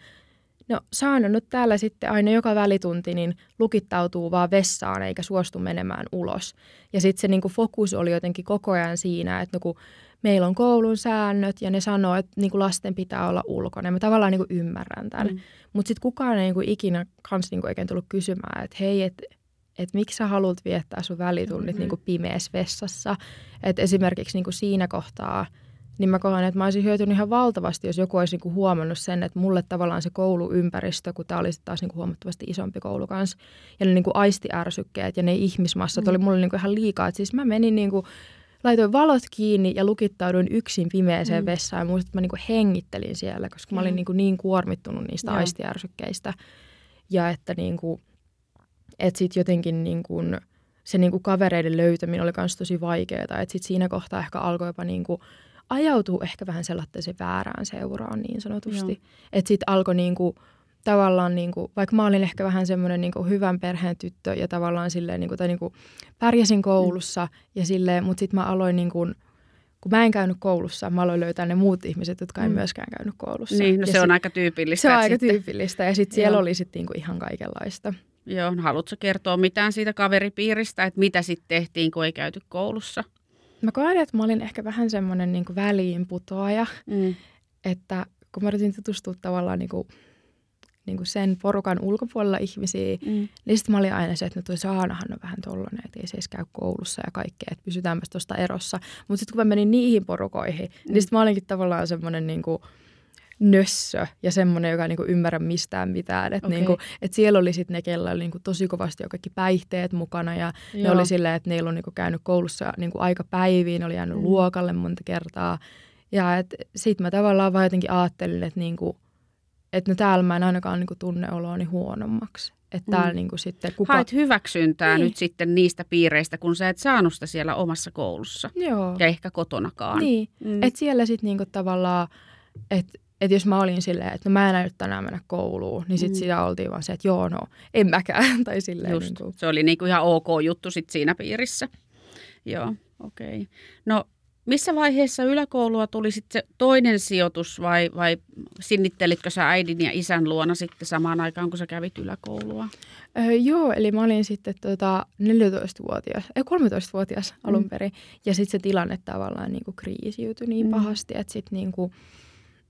no Saana nyt täällä sitten aina joka välitunti niin lukittautuu vaan vessaan eikä suostu menemään ulos. Ja sitten se niin kuin fokus oli jotenkin koko ajan siinä, että no kun meillä on koulun säännöt ja ne sanoo, että niin kuin lasten pitää olla ulkona. Ja mä tavallaan niin kuin ymmärrän tämän. Mm. Mutta sitten kukaan ei niin kuin ikinä kans niin kuin oikein tullut kysymään, että hei, että että miksi sä haluat viettää sun välitunnit mm-hmm. niin kuin pimeässä vessassa. Että esimerkiksi niin kuin siinä kohtaa, niin mä koen, että mä olisin hyötynyt ihan valtavasti, jos joku olisi niin kuin huomannut sen, että mulle tavallaan se kouluympäristö, kun tämä olisi taas niin huomattavasti isompi koulu kanssa, ja ne niin kuin aistiärsykkeet ja ne ihmismassat mm. oli mulle niin kuin ihan liikaa. Et siis mä menin niin kuin, laitoin valot kiinni ja lukittauduin yksin pimeäseen mm. vessaan. Muistin, että mä niin kuin hengittelin siellä, koska mä olin niin, kuin niin kuormittunut niistä Joo. aistiärsykkeistä. Ja että niin kuin, että sitten jotenkin niin kuin, se niin kuin kavereiden löytäminen oli myös tosi vaikeaa. Että sitten siinä kohtaa ehkä alkoi jopa niin kuin ajautua ehkä vähän sellaiseen väärään seuraan niin sanotusti. Että sitten alkoi niin kuin, tavallaan, niin kuin, vaikka mä olin ehkä vähän semmoinen niin hyvän perheen tyttö ja tavallaan silleen, niin kuin, tai niin kuin, pärjäsin koulussa, mm. ja silleen, mutta sitten mä aloin niin kuin, kun mä en käynyt koulussa, mä aloin löytää ne muut ihmiset, jotka ei mm. myöskään käynyt koulussa. Niin, no ja se sit, on aika tyypillistä. Se on aika sitten... tyypillistä ja sitten siellä oli sitten niinku ihan kaikenlaista. Joo, no haluatko kertoa mitään siitä kaveripiiristä, että mitä sitten tehtiin, kun ei käyty koulussa? Mä koen, että mä olin ehkä vähän semmoinen niin väliinputoaja, mm. että kun mä yritin tutustua tavallaan niin kuin, niin kuin sen porukan ulkopuolella ihmisiä, mm. niin sitten mä olin aina se, että no toi Saanahan on vähän tollainen, että ei se edes käy koulussa ja kaikkea, että pysytäänpä tuosta erossa. Mutta sitten kun mä menin niihin porukoihin, niin mm. niin sitten mä olinkin tavallaan semmoinen niin kuin, nössö ja semmoinen, joka ei niinku ymmärrä mistään mitään. Että okay. niinku, et siellä oli sitten ne, kellä oli niinku tosi kovasti jo kaikki päihteet mukana ja Joo. ne oli silleen, että ne oli niinku käynyt koulussa niinku aika päiviin, oli jäänyt mm. luokalle monta kertaa. Ja sitten mä tavallaan vaan jotenkin ajattelin, että niinku, et no täällä mä en ainakaan niinku tunne oloani huonommaksi. Että täällä mm. niinku sitten kuka... Haet hyväksyntää niin. nyt sitten niistä piireistä, kun sä et saanut sitä siellä omassa koulussa. Joo. Ja ehkä kotonakaan. Niin, mm. että siellä sitten niinku tavallaan, että että jos mä olin silleen, että no mä en nyt tänään mennä kouluun, niin sitten mm. sitä oltiin vaan se, että joo no, en mäkään. tai silleen, Just, niin kuin. Se oli niin kuin ihan ok juttu sit siinä piirissä. Joo, okei. Okay. No missä vaiheessa yläkoulua tuli sitten se toinen sijoitus vai, vai sinnittelitkö sä äidin ja isän luona sitten samaan aikaan, kun sä kävit yläkoulua? Öö, joo, eli mä olin sitten tota 14-vuotias, ei 13-vuotias mm. alun perin. Ja sitten se tilanne tavallaan niin kuin kriisiytyi niin mm. pahasti, että sitten niin kuin,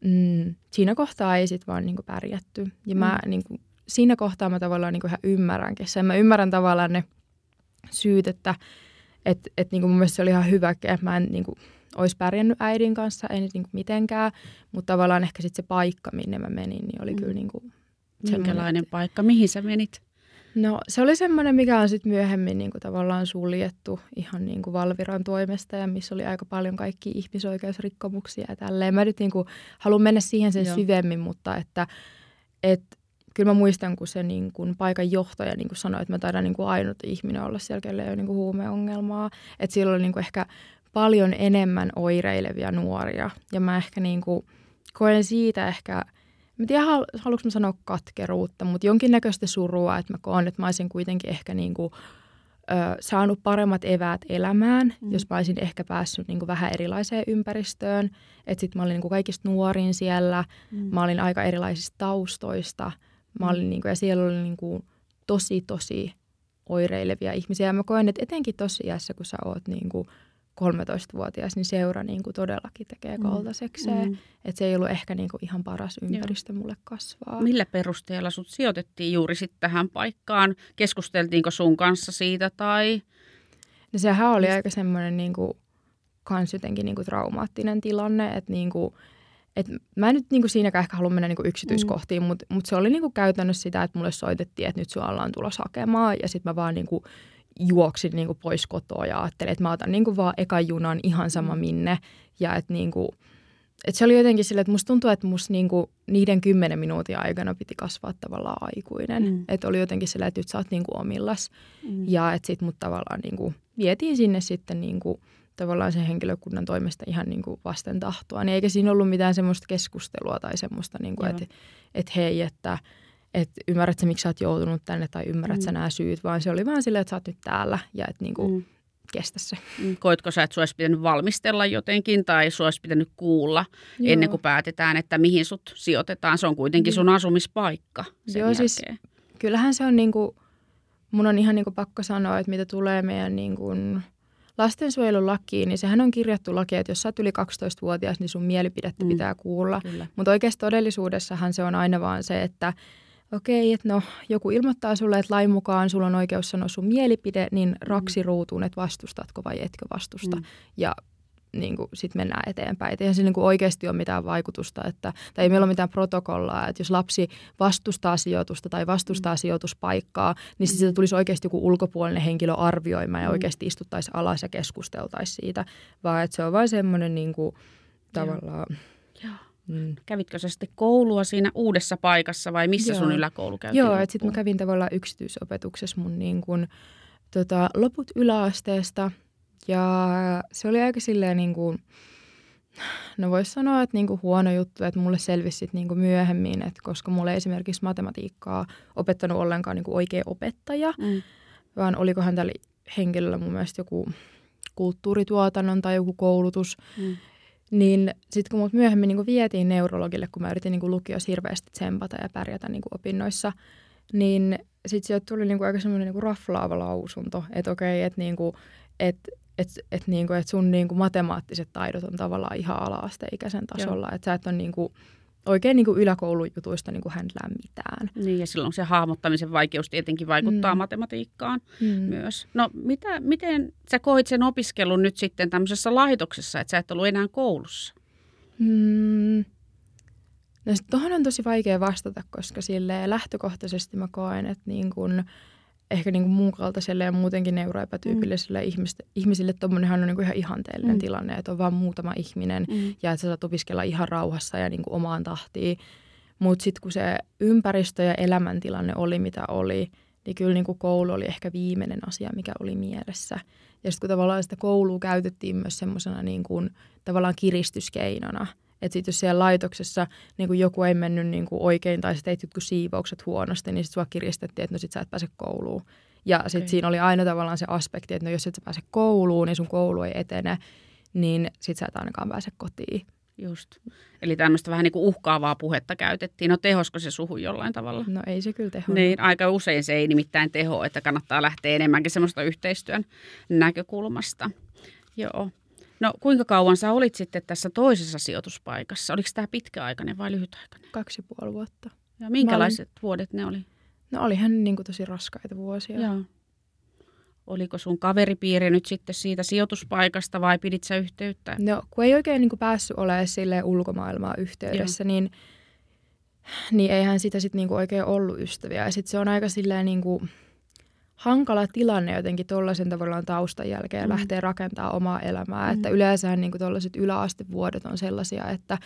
mm, siinä kohtaa ei sitten vaan niinku pärjätty. Ja mä mm. niinku, siinä kohtaa mä tavallaan niinku ihan ymmärränkin sen. Mä ymmärrän tavallaan ne syyt, että et, et niinku mun mielestä se oli ihan hyvä, että mä en niinku, olisi pärjännyt äidin kanssa, ei nyt niinku mitenkään. Mutta tavallaan ehkä sitten se paikka, minne mä menin, niin oli mm. kyllä niinku Minkälainen paikka? Mihin sä menit? No se oli semmoinen, mikä on sitten myöhemmin niin kuin tavallaan suljettu ihan niin kuin Valviran toimesta ja missä oli aika paljon kaikki ihmisoikeusrikkomuksia ja tälleen. Mä nyt niin kuin haluan mennä siihen sen Joo. syvemmin, mutta että et, kyllä mä muistan, kun se niin kuin paikan johtaja niin kuin sanoi, että mä taidan niin kuin ainut ihminen olla siellä, kelle ei ole niin kuin huumeongelmaa. Että siellä oli niin kuin ehkä paljon enemmän oireilevia nuoria ja mä ehkä niin kuin koen siitä ehkä – mä tiedä, haluanko mä sanoa katkeruutta, mutta jonkinnäköistä surua, että mä koen, että mä olisin kuitenkin ehkä niin kuin, ö, saanut paremmat eväät elämään, mm. jos mä olisin ehkä päässyt niin kuin vähän erilaiseen ympäristöön. Että sitten mä olin niin kuin kaikista nuorin siellä, mm. mä olin aika erilaisista taustoista, mä olin, mm. niin kuin, ja siellä oli niin kuin, tosi, tosi oireilevia ihmisiä. Ja mä koen, että etenkin tosi iässä, kun sä oot niin kuin, 13-vuotias, niin seura niin kuin todellakin tekee mm. koltasekseen. Mm. Että se ei ollut ehkä niin kuin ihan paras ympäristö Joo. mulle kasvaa. Millä perusteella sut sijoitettiin juuri sitten tähän paikkaan? Keskusteltiinko sun kanssa siitä tai? No sehän oli Mist? aika semmoinen niin kuin, kans jotenkin niin kuin traumaattinen tilanne, että niin kuin, et mä en nyt niinku siinäkään ehkä halua mennä niinku yksityiskohtiin, mm. mutta mut se oli niinku käytännössä sitä, että mulle soitettiin, että nyt sua ollaan tulossa hakemaan. Ja sitten mä vaan niinku juoksin niin kuin pois kotoa ja ajattelin, että mä otan niin kuin vaan ekan junan ihan sama mm. minne. Ja että niin kuin, et se oli jotenkin silleen, että musta tuntuu, että musta niinku niiden kymmenen minuutin aikana piti kasvaa tavallaan aikuinen. Mm. Että oli jotenkin silleen, että nyt sä oot niinku omillas. Mm. Ja että sit mut tavallaan niinku vietiin sinne sitten niinku tavallaan sen henkilökunnan toimesta ihan niinku vasten tahtoa. Niin eikä siinä ollut mitään semmoista keskustelua tai semmoista, niinku, että et hei, että et ymmärrät sä, miksi sä oot joutunut tänne tai ymmärrät mm. sä nämä syyt, vaan se oli vaan silleen, että sä oot nyt täällä ja että niinku, mm kestä se. Mm, koitko sä, että sinua olisi pitänyt valmistella jotenkin tai sinua olisi pitänyt kuulla Joo. ennen kuin päätetään, että mihin sut sijoitetaan? Se on kuitenkin sun asumispaikka sen Joo, siis jälkeen. siis kyllähän se on niin kuin, mun on ihan niin kuin pakko sanoa, että mitä tulee meidän niin kuin lastensuojelulakiin, niin sehän on kirjattu laki, että jos sä oot yli 12-vuotias, niin sun mielipidettä mm. pitää kuulla. Mutta oikeasti todellisuudessahan se on aina vaan se, että okei, että no joku ilmoittaa sulle, että lain mukaan sulla on oikeus sanoa sun mielipide, niin mm. raksi ruutuun, että vastustatko vai etkö vastusta. Mm. Ja niin sitten mennään eteenpäin. Et eihän se niin kuin oikeasti ole mitään vaikutusta, että, tai ei meillä ole mitään protokollaa, että jos lapsi vastustaa sijoitusta tai vastustaa mm. sijoituspaikkaa, niin mm. siitä tulisi oikeasti joku ulkopuolinen henkilö arvioimaan ja mm. oikeasti istuttaisi alas ja keskusteltaisi siitä, vaan että se on vain semmoinen niin kuin, tavallaan... Joo. Mm. Kävitkö sä sitten koulua siinä uudessa paikassa vai missä Joo. sun yläkoulu käytiin? Joo, että sitten mä kävin tavallaan yksityisopetuksessa mun niin kun, tota, loput yläasteesta ja se oli aika silleen niin kuin, no voisi sanoa, että niin kuin huono juttu, että mulle selvisi sit niin kuin myöhemmin, että koska mulle esimerkiksi matematiikkaa opettanut ollenkaan niin kuin oikea opettaja, mm. vaan olikohan tällä henkilöllä mun mielestä joku kulttuurituotannon tai joku koulutus, mm. Niin sitten kun mut myöhemmin niin vietiin neurologille, kun mä yritin niin lukiossa hirveästi tsempata ja pärjätä niin opinnoissa, niin sitten sieltä tuli niin aika semmoinen niin raflaava lausunto, että okei, että niin että että et, niin et sun niin matemaattiset taidot on tavallaan ihan ala-asteikäisen tasolla, että sä et ole niin kuin, oikein niin kuin yläkoulujutuista niin kuin händlää mitään. Niin ja silloin se hahmottamisen vaikeus tietenkin vaikuttaa mm. matematiikkaan mm. myös. No mitä, miten sä koit sen opiskelun nyt sitten tämmöisessä laitoksessa, että sä et ollut enää koulussa? Mm. No tuohon on tosi vaikea vastata, koska sille lähtökohtaisesti mä koen, että niin kun, ehkä niin kuin mun kaltaiselle ja muutenkin neuroepätyypilliselle mm. ihmisille, ihmisille tuommoinenhan on niin kuin ihan ihanteellinen mm. tilanne, että on vain muutama ihminen mm. ja että sä saat opiskella ihan rauhassa ja niin kuin omaan tahtiin. Mutta sitten kun se ympäristö ja elämäntilanne oli mitä oli, niin kyllä niin kuin koulu oli ehkä viimeinen asia, mikä oli mielessä. Ja sitten kun tavallaan sitä koulua käytettiin myös semmoisena niin kuin, tavallaan kiristyskeinona – että sitten jos siellä laitoksessa niin kuin joku ei mennyt niin kuin oikein tai sä teit jotkut siivoukset huonosti, niin sitten sua kiristettiin, että no sit sä et pääse kouluun. Ja sitten okay. siinä oli aina tavallaan se aspekti, että no jos et sä pääse kouluun, niin sun koulu ei etene, niin sit sä et ainakaan pääse kotiin. Just. Eli tämmöistä vähän niin kuin uhkaavaa puhetta käytettiin. No tehosko se suhu jollain tavalla? No ei se kyllä teho. Niin, aika usein se ei nimittäin teho, että kannattaa lähteä enemmänkin semmoista yhteistyön näkökulmasta. Joo. No kuinka kauan sä olit sitten tässä toisessa sijoituspaikassa? Oliko tämä pitkäaikainen vai lyhytaikainen? Kaksi ja puoli vuotta. Ja minkälaiset olin... vuodet ne oli? No olihan niin kuin tosi raskaita vuosia. Joo. Oliko sun kaveripiiri nyt sitten siitä sijoituspaikasta vai pidit sä yhteyttä? No kun ei oikein niin kuin päässyt olemaan sille ulkomaailmaa yhteydessä, niin, niin eihän sitä sitten niin kuin oikein ollut ystäviä. Ja sitten se on aika silleen niin kuin, hankala tilanne jotenkin tuollaisen tavallaan taustan jälkeen mm. lähteä rakentamaan omaa elämää. Mm. Että yleensä niin tuollaiset yläastevuodet on sellaisia, että,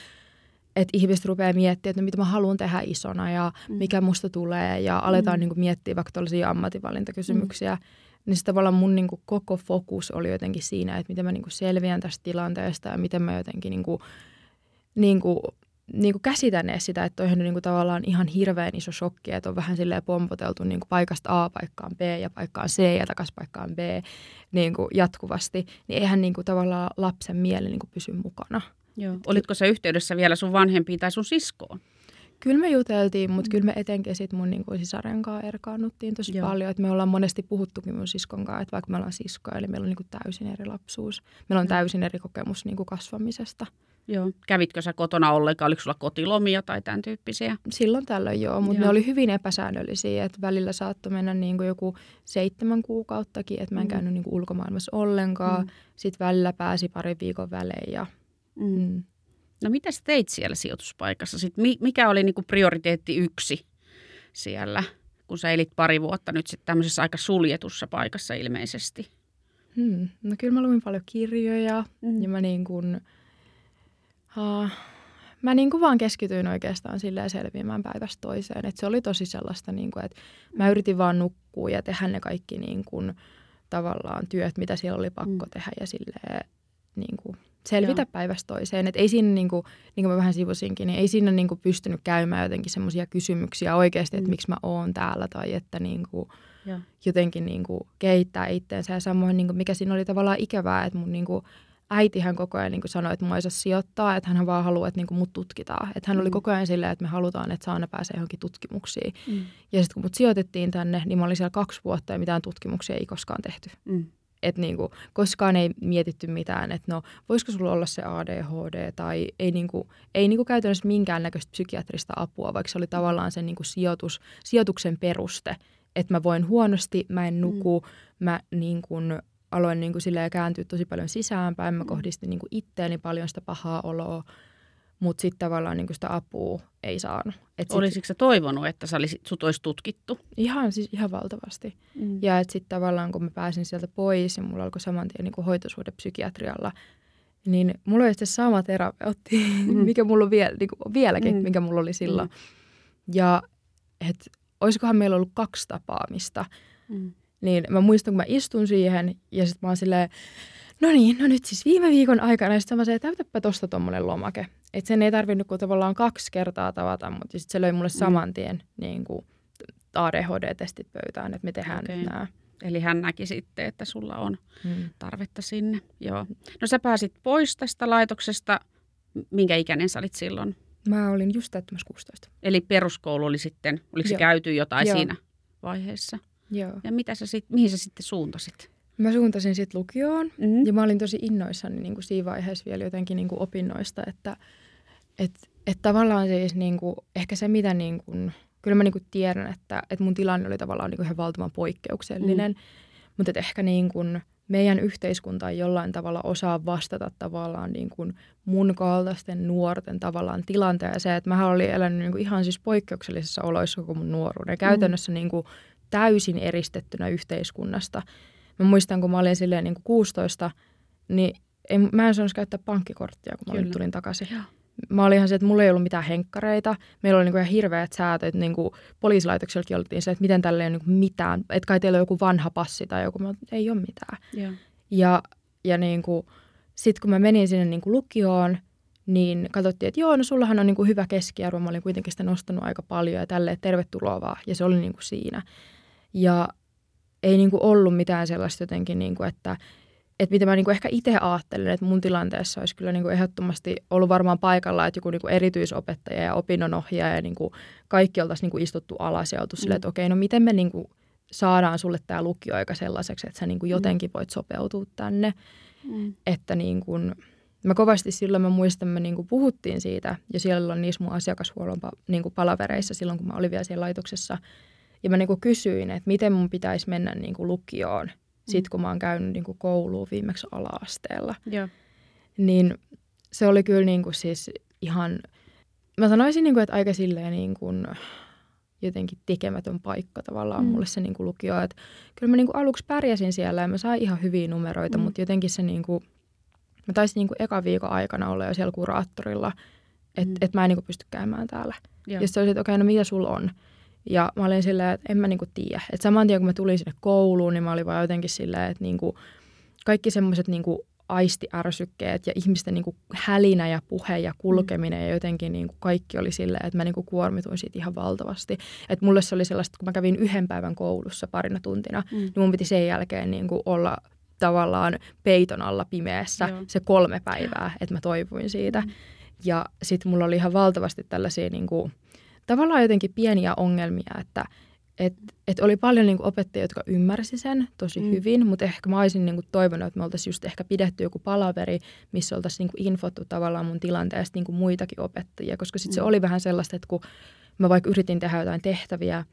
että ihmiset rupeaa miettimään, että no, mitä mä haluan tehdä isona ja mm. mikä musta tulee ja aletaan mm. niin kuin, miettiä vaikka tuollaisia ammatinvalintakysymyksiä. Mm. Niin sitten tavallaan mun niin kuin, koko fokus oli jotenkin siinä, että miten mä niin kuin, selviän tästä tilanteesta ja miten mä jotenkin niin kuin, niin kuin, niin kuin käsitän edes sitä, että toihan on niin kuin tavallaan ihan hirveän iso shokki, että on vähän silleen pompoteltu niin kuin paikasta A paikkaan B ja paikkaan C ja takaisin paikkaan B niin kuin jatkuvasti, niin eihän niin kuin tavallaan lapsen mieli niin kuin pysy mukana. Joo. Olitko se yhteydessä vielä sun vanhempiin tai sun siskoon? Kyllä me juteltiin, mutta mm. kyllä me etenkin sit mun niin kuin sisaren kanssa erkaannuttiin tosi Joo. paljon. Että me ollaan monesti puhuttukin mun siskon kanssa, että vaikka me ollaan siskoja, eli meillä on niin kuin täysin eri lapsuus. Meillä on täysin eri kokemus niin kuin kasvamisesta. Joo. Kävitkö sä kotona ollenkaan? Oliko sulla kotilomia tai tämän tyyppisiä? Silloin tällöin joo, mutta joo. ne oli hyvin epäsäännöllisiä. Että välillä saattoi mennä niin kuin joku seitsemän kuukauttakin, että mä en mm. käynyt niin kuin ulkomaailmassa ollenkaan. Mm. Sitten välillä pääsi pari viikon välein. Ja, mm. Mm. No mitä sä teit siellä sijoituspaikassa? Sitten mikä oli niin kuin prioriteetti yksi siellä, kun sä elit pari vuotta nyt sitten tämmöisessä aika suljetussa paikassa ilmeisesti? Hmm. No kyllä mä luin paljon kirjoja mm. ja mä niin kuin – Uh, mä niin kuin vaan keskityin oikeastaan silleen selviämään päivästä toiseen. Et se oli tosi sellaista, niin kuin, että mä yritin vaan nukkua ja tehdä ne kaikki niin kuin, tavallaan työt, mitä siellä oli pakko mm. tehdä ja silleen, niin kuin, selvitä Joo. päivästä toiseen. Et ei siinä, niin kuin, niin kuin mä vähän sivusinkin, niin ei siinä niin kuin pystynyt käymään jotenkin semmoisia kysymyksiä oikeasti, että mm. miksi mä oon täällä tai että niin kuin, jotenkin niin kuin, kehittää itteensä. Ja samoin, niin kuin, mikä siinä oli tavallaan ikävää, että mun niin kuin, äitihän koko ajan niin kuin sanoi, että mua ei saa sijoittaa, että hän vaan haluaa, että niin kuin mut tutkitaan. Että hän mm. oli koko ajan silleen, että me halutaan, että Saana pääsee johonkin tutkimuksiin. Mm. Ja sitten kun mut sijoitettiin tänne, niin mä olin siellä kaksi vuotta ja mitään tutkimuksia ei koskaan tehty. Mm. Että niinku, koskaan ei mietitty mitään, että no voisiko sulla olla se ADHD tai ei, niinku, ei niinku käytännössä minkäännäköistä psykiatrista apua, vaikka se oli tavallaan sen niinku sijoitus, sijoituksen peruste, että mä voin huonosti, mä en nuku, mm. mä niinku, aloin niin kuin kääntyä tosi paljon sisäänpäin. Mä mm. kohdistin niin kuin itteeni paljon sitä pahaa oloa, mutta sitten tavallaan niin kuin sitä apua ei saanut. Et sit, Olisitko sä toivonut, että sä olisit, sut olisi tutkittu? Ihan, siis ihan valtavasti. Mm. Ja että sitten tavallaan kun mä pääsin sieltä pois ja mulla alkoi saman tien niin hoitosuhde psykiatrialla, niin mulla oli sitten sama terapeutti, mm. mikä mulla on vielä, niin kuin vieläkin, mm. mikä mulla oli silloin. Mm. Ja että olisikohan meillä ollut kaksi tapaamista. Mm. Niin mä muistan, kun mä istun siihen ja sitten mä oon silleen, no niin, no nyt siis viime viikon aikana, ja sitten mä sanoin, täytäpä tosta tommonen lomake. Että sen ei tarvinnut kuin tavallaan kaksi kertaa tavata, mutta sitten se löi mulle mm. saman tien niin kuin ADHD-testit pöytään, että me tehdään okay. nyt nämä. Eli hän näki sitten, että sulla on hmm. tarvetta sinne. Joo. No sä pääsit pois tästä laitoksesta. Minkä ikäinen sä olit silloin? Mä olin just täyttämässä 16. Eli peruskoulu oli sitten, oliko Joo. se käyty jotain Joo. siinä vaiheessa? Joo. Ja mitä sä sit, mihin sä sitten suuntasit? Mä suuntasin sitten lukioon mm-hmm. ja mä olin tosi innoissani niin kuin siinä vaiheessa vielä jotenkin niin kuin opinnoista, että et, et tavallaan siis niin kuin, ehkä se mitä niin kuin, kyllä mä niin kuin tiedän, että, että mun tilanne oli tavallaan niin kuin ihan valtavan poikkeuksellinen, mm. mutta että ehkä niin kuin meidän yhteiskunta ei jollain tavalla osaa vastata tavallaan niin kuin mun kaltaisten nuorten tavallaan tilanteeseen, että mä olin elänyt niin kuin ihan siis poikkeuksellisissa oloissa koko mun nuoruuden. Ja käytännössä mm. niin kuin täysin eristettynä yhteiskunnasta. Mä muistan, kun mä olin silleen niin kuin 16, niin ei, mä en saanut käyttää pankkikorttia, kun mä olin, tulin takaisin. Ja. Mä olin ihan se, että mulla ei ollut mitään henkkareita. Meillä oli niin kuin ihan hirveät säätöt. Niin kuin oltiin se, että miten tällä ei ole niin mitään. Että kai teillä on joku vanha passi tai joku. Mä, ei ole mitään. Ja, ja, ja niin kuin, sitten kun mä menin sinne niin kuin lukioon, niin katsottiin, että joo, no sullahan on niin kuin hyvä keskiarvo. Mä olin kuitenkin sitä nostanut aika paljon ja tälleen tervetuloa vaan. Ja se oli niin kuin siinä. Ja ei niin kuin ollut mitään sellaista jotenkin, niin kuin, että, että mitä mä niin kuin ehkä itse ajattelen, että mun tilanteessa olisi kyllä niin kuin ehdottomasti ollut varmaan paikalla, että joku niin kuin erityisopettaja ja opinnonohjaaja ja niin kuin kaikki oltaisiin niin kuin istuttu alas ja oltu mm. silleen, että okei, no miten me niin kuin saadaan sulle tämä lukioaika sellaiseksi, että sä niin kuin mm. jotenkin voit sopeutua tänne. Mm. Että niin kuin, mä kovasti silloin mä muistan, me niin kuin puhuttiin siitä ja siellä on niissä mun asiakashuollon niin kuin palavereissa silloin, kun mä olin vielä siellä laitoksessa – ja mä niinku kysyin, että miten mun pitäisi mennä niinku lukioon, mm. sit kun mä oon käynyt niinku kouluun viimeksi ala-asteella. Joo. Niin se oli kyllä niinku siis ihan, mä sanoisin, niinku, että aika silleen niinku jotenkin tekemätön paikka tavallaan mm. mulle se niinku lukio. Et kyllä mä niinku aluksi pärjäsin siellä ja mä sain ihan hyviä numeroita, mm. mutta jotenkin se niinku, mä taisin niinku eka viikon aikana olla jo siellä kuraattorilla, että mm. et mä en niinku pysty käymään täällä. Joo. Ja sitten oli, että okei, okay, no mitä sulla on? Ja mä olin silleen, että en mä niinku tiedä. Että saman tien kun mä tulin sinne kouluun, niin mä olin vaan jotenkin silleen, että niinku, kaikki semmoiset niinku aistiärsykkeet ja ihmisten niinku hälinä ja puhe ja kulkeminen mm. ja jotenkin niinku kaikki oli silleen, että mä niinku kuormituin siitä ihan valtavasti. Että mulle se oli sellaista, kun mä kävin yhden päivän koulussa parina tuntina, mm. niin mun piti sen jälkeen niinku olla tavallaan peiton alla pimeässä Joo. se kolme päivää, että mä toivuin siitä. Mm. Ja sitten mulla oli ihan valtavasti tällaisia niinku, tavallaan jotenkin pieniä ongelmia, että et, et oli paljon niin kuin opettajia, jotka ymmärsi sen tosi mm. hyvin, mutta ehkä mä olisin niin kuin toivonut, että me oltaisiin just ehkä pidetty joku palaveri, missä oltaisiin niin kuin infottu tavallaan mun tilanteesta niin kuin muitakin opettajia, koska sitten mm. se oli vähän sellaista, että kun mä vaikka yritin tehdä jotain tehtäviä,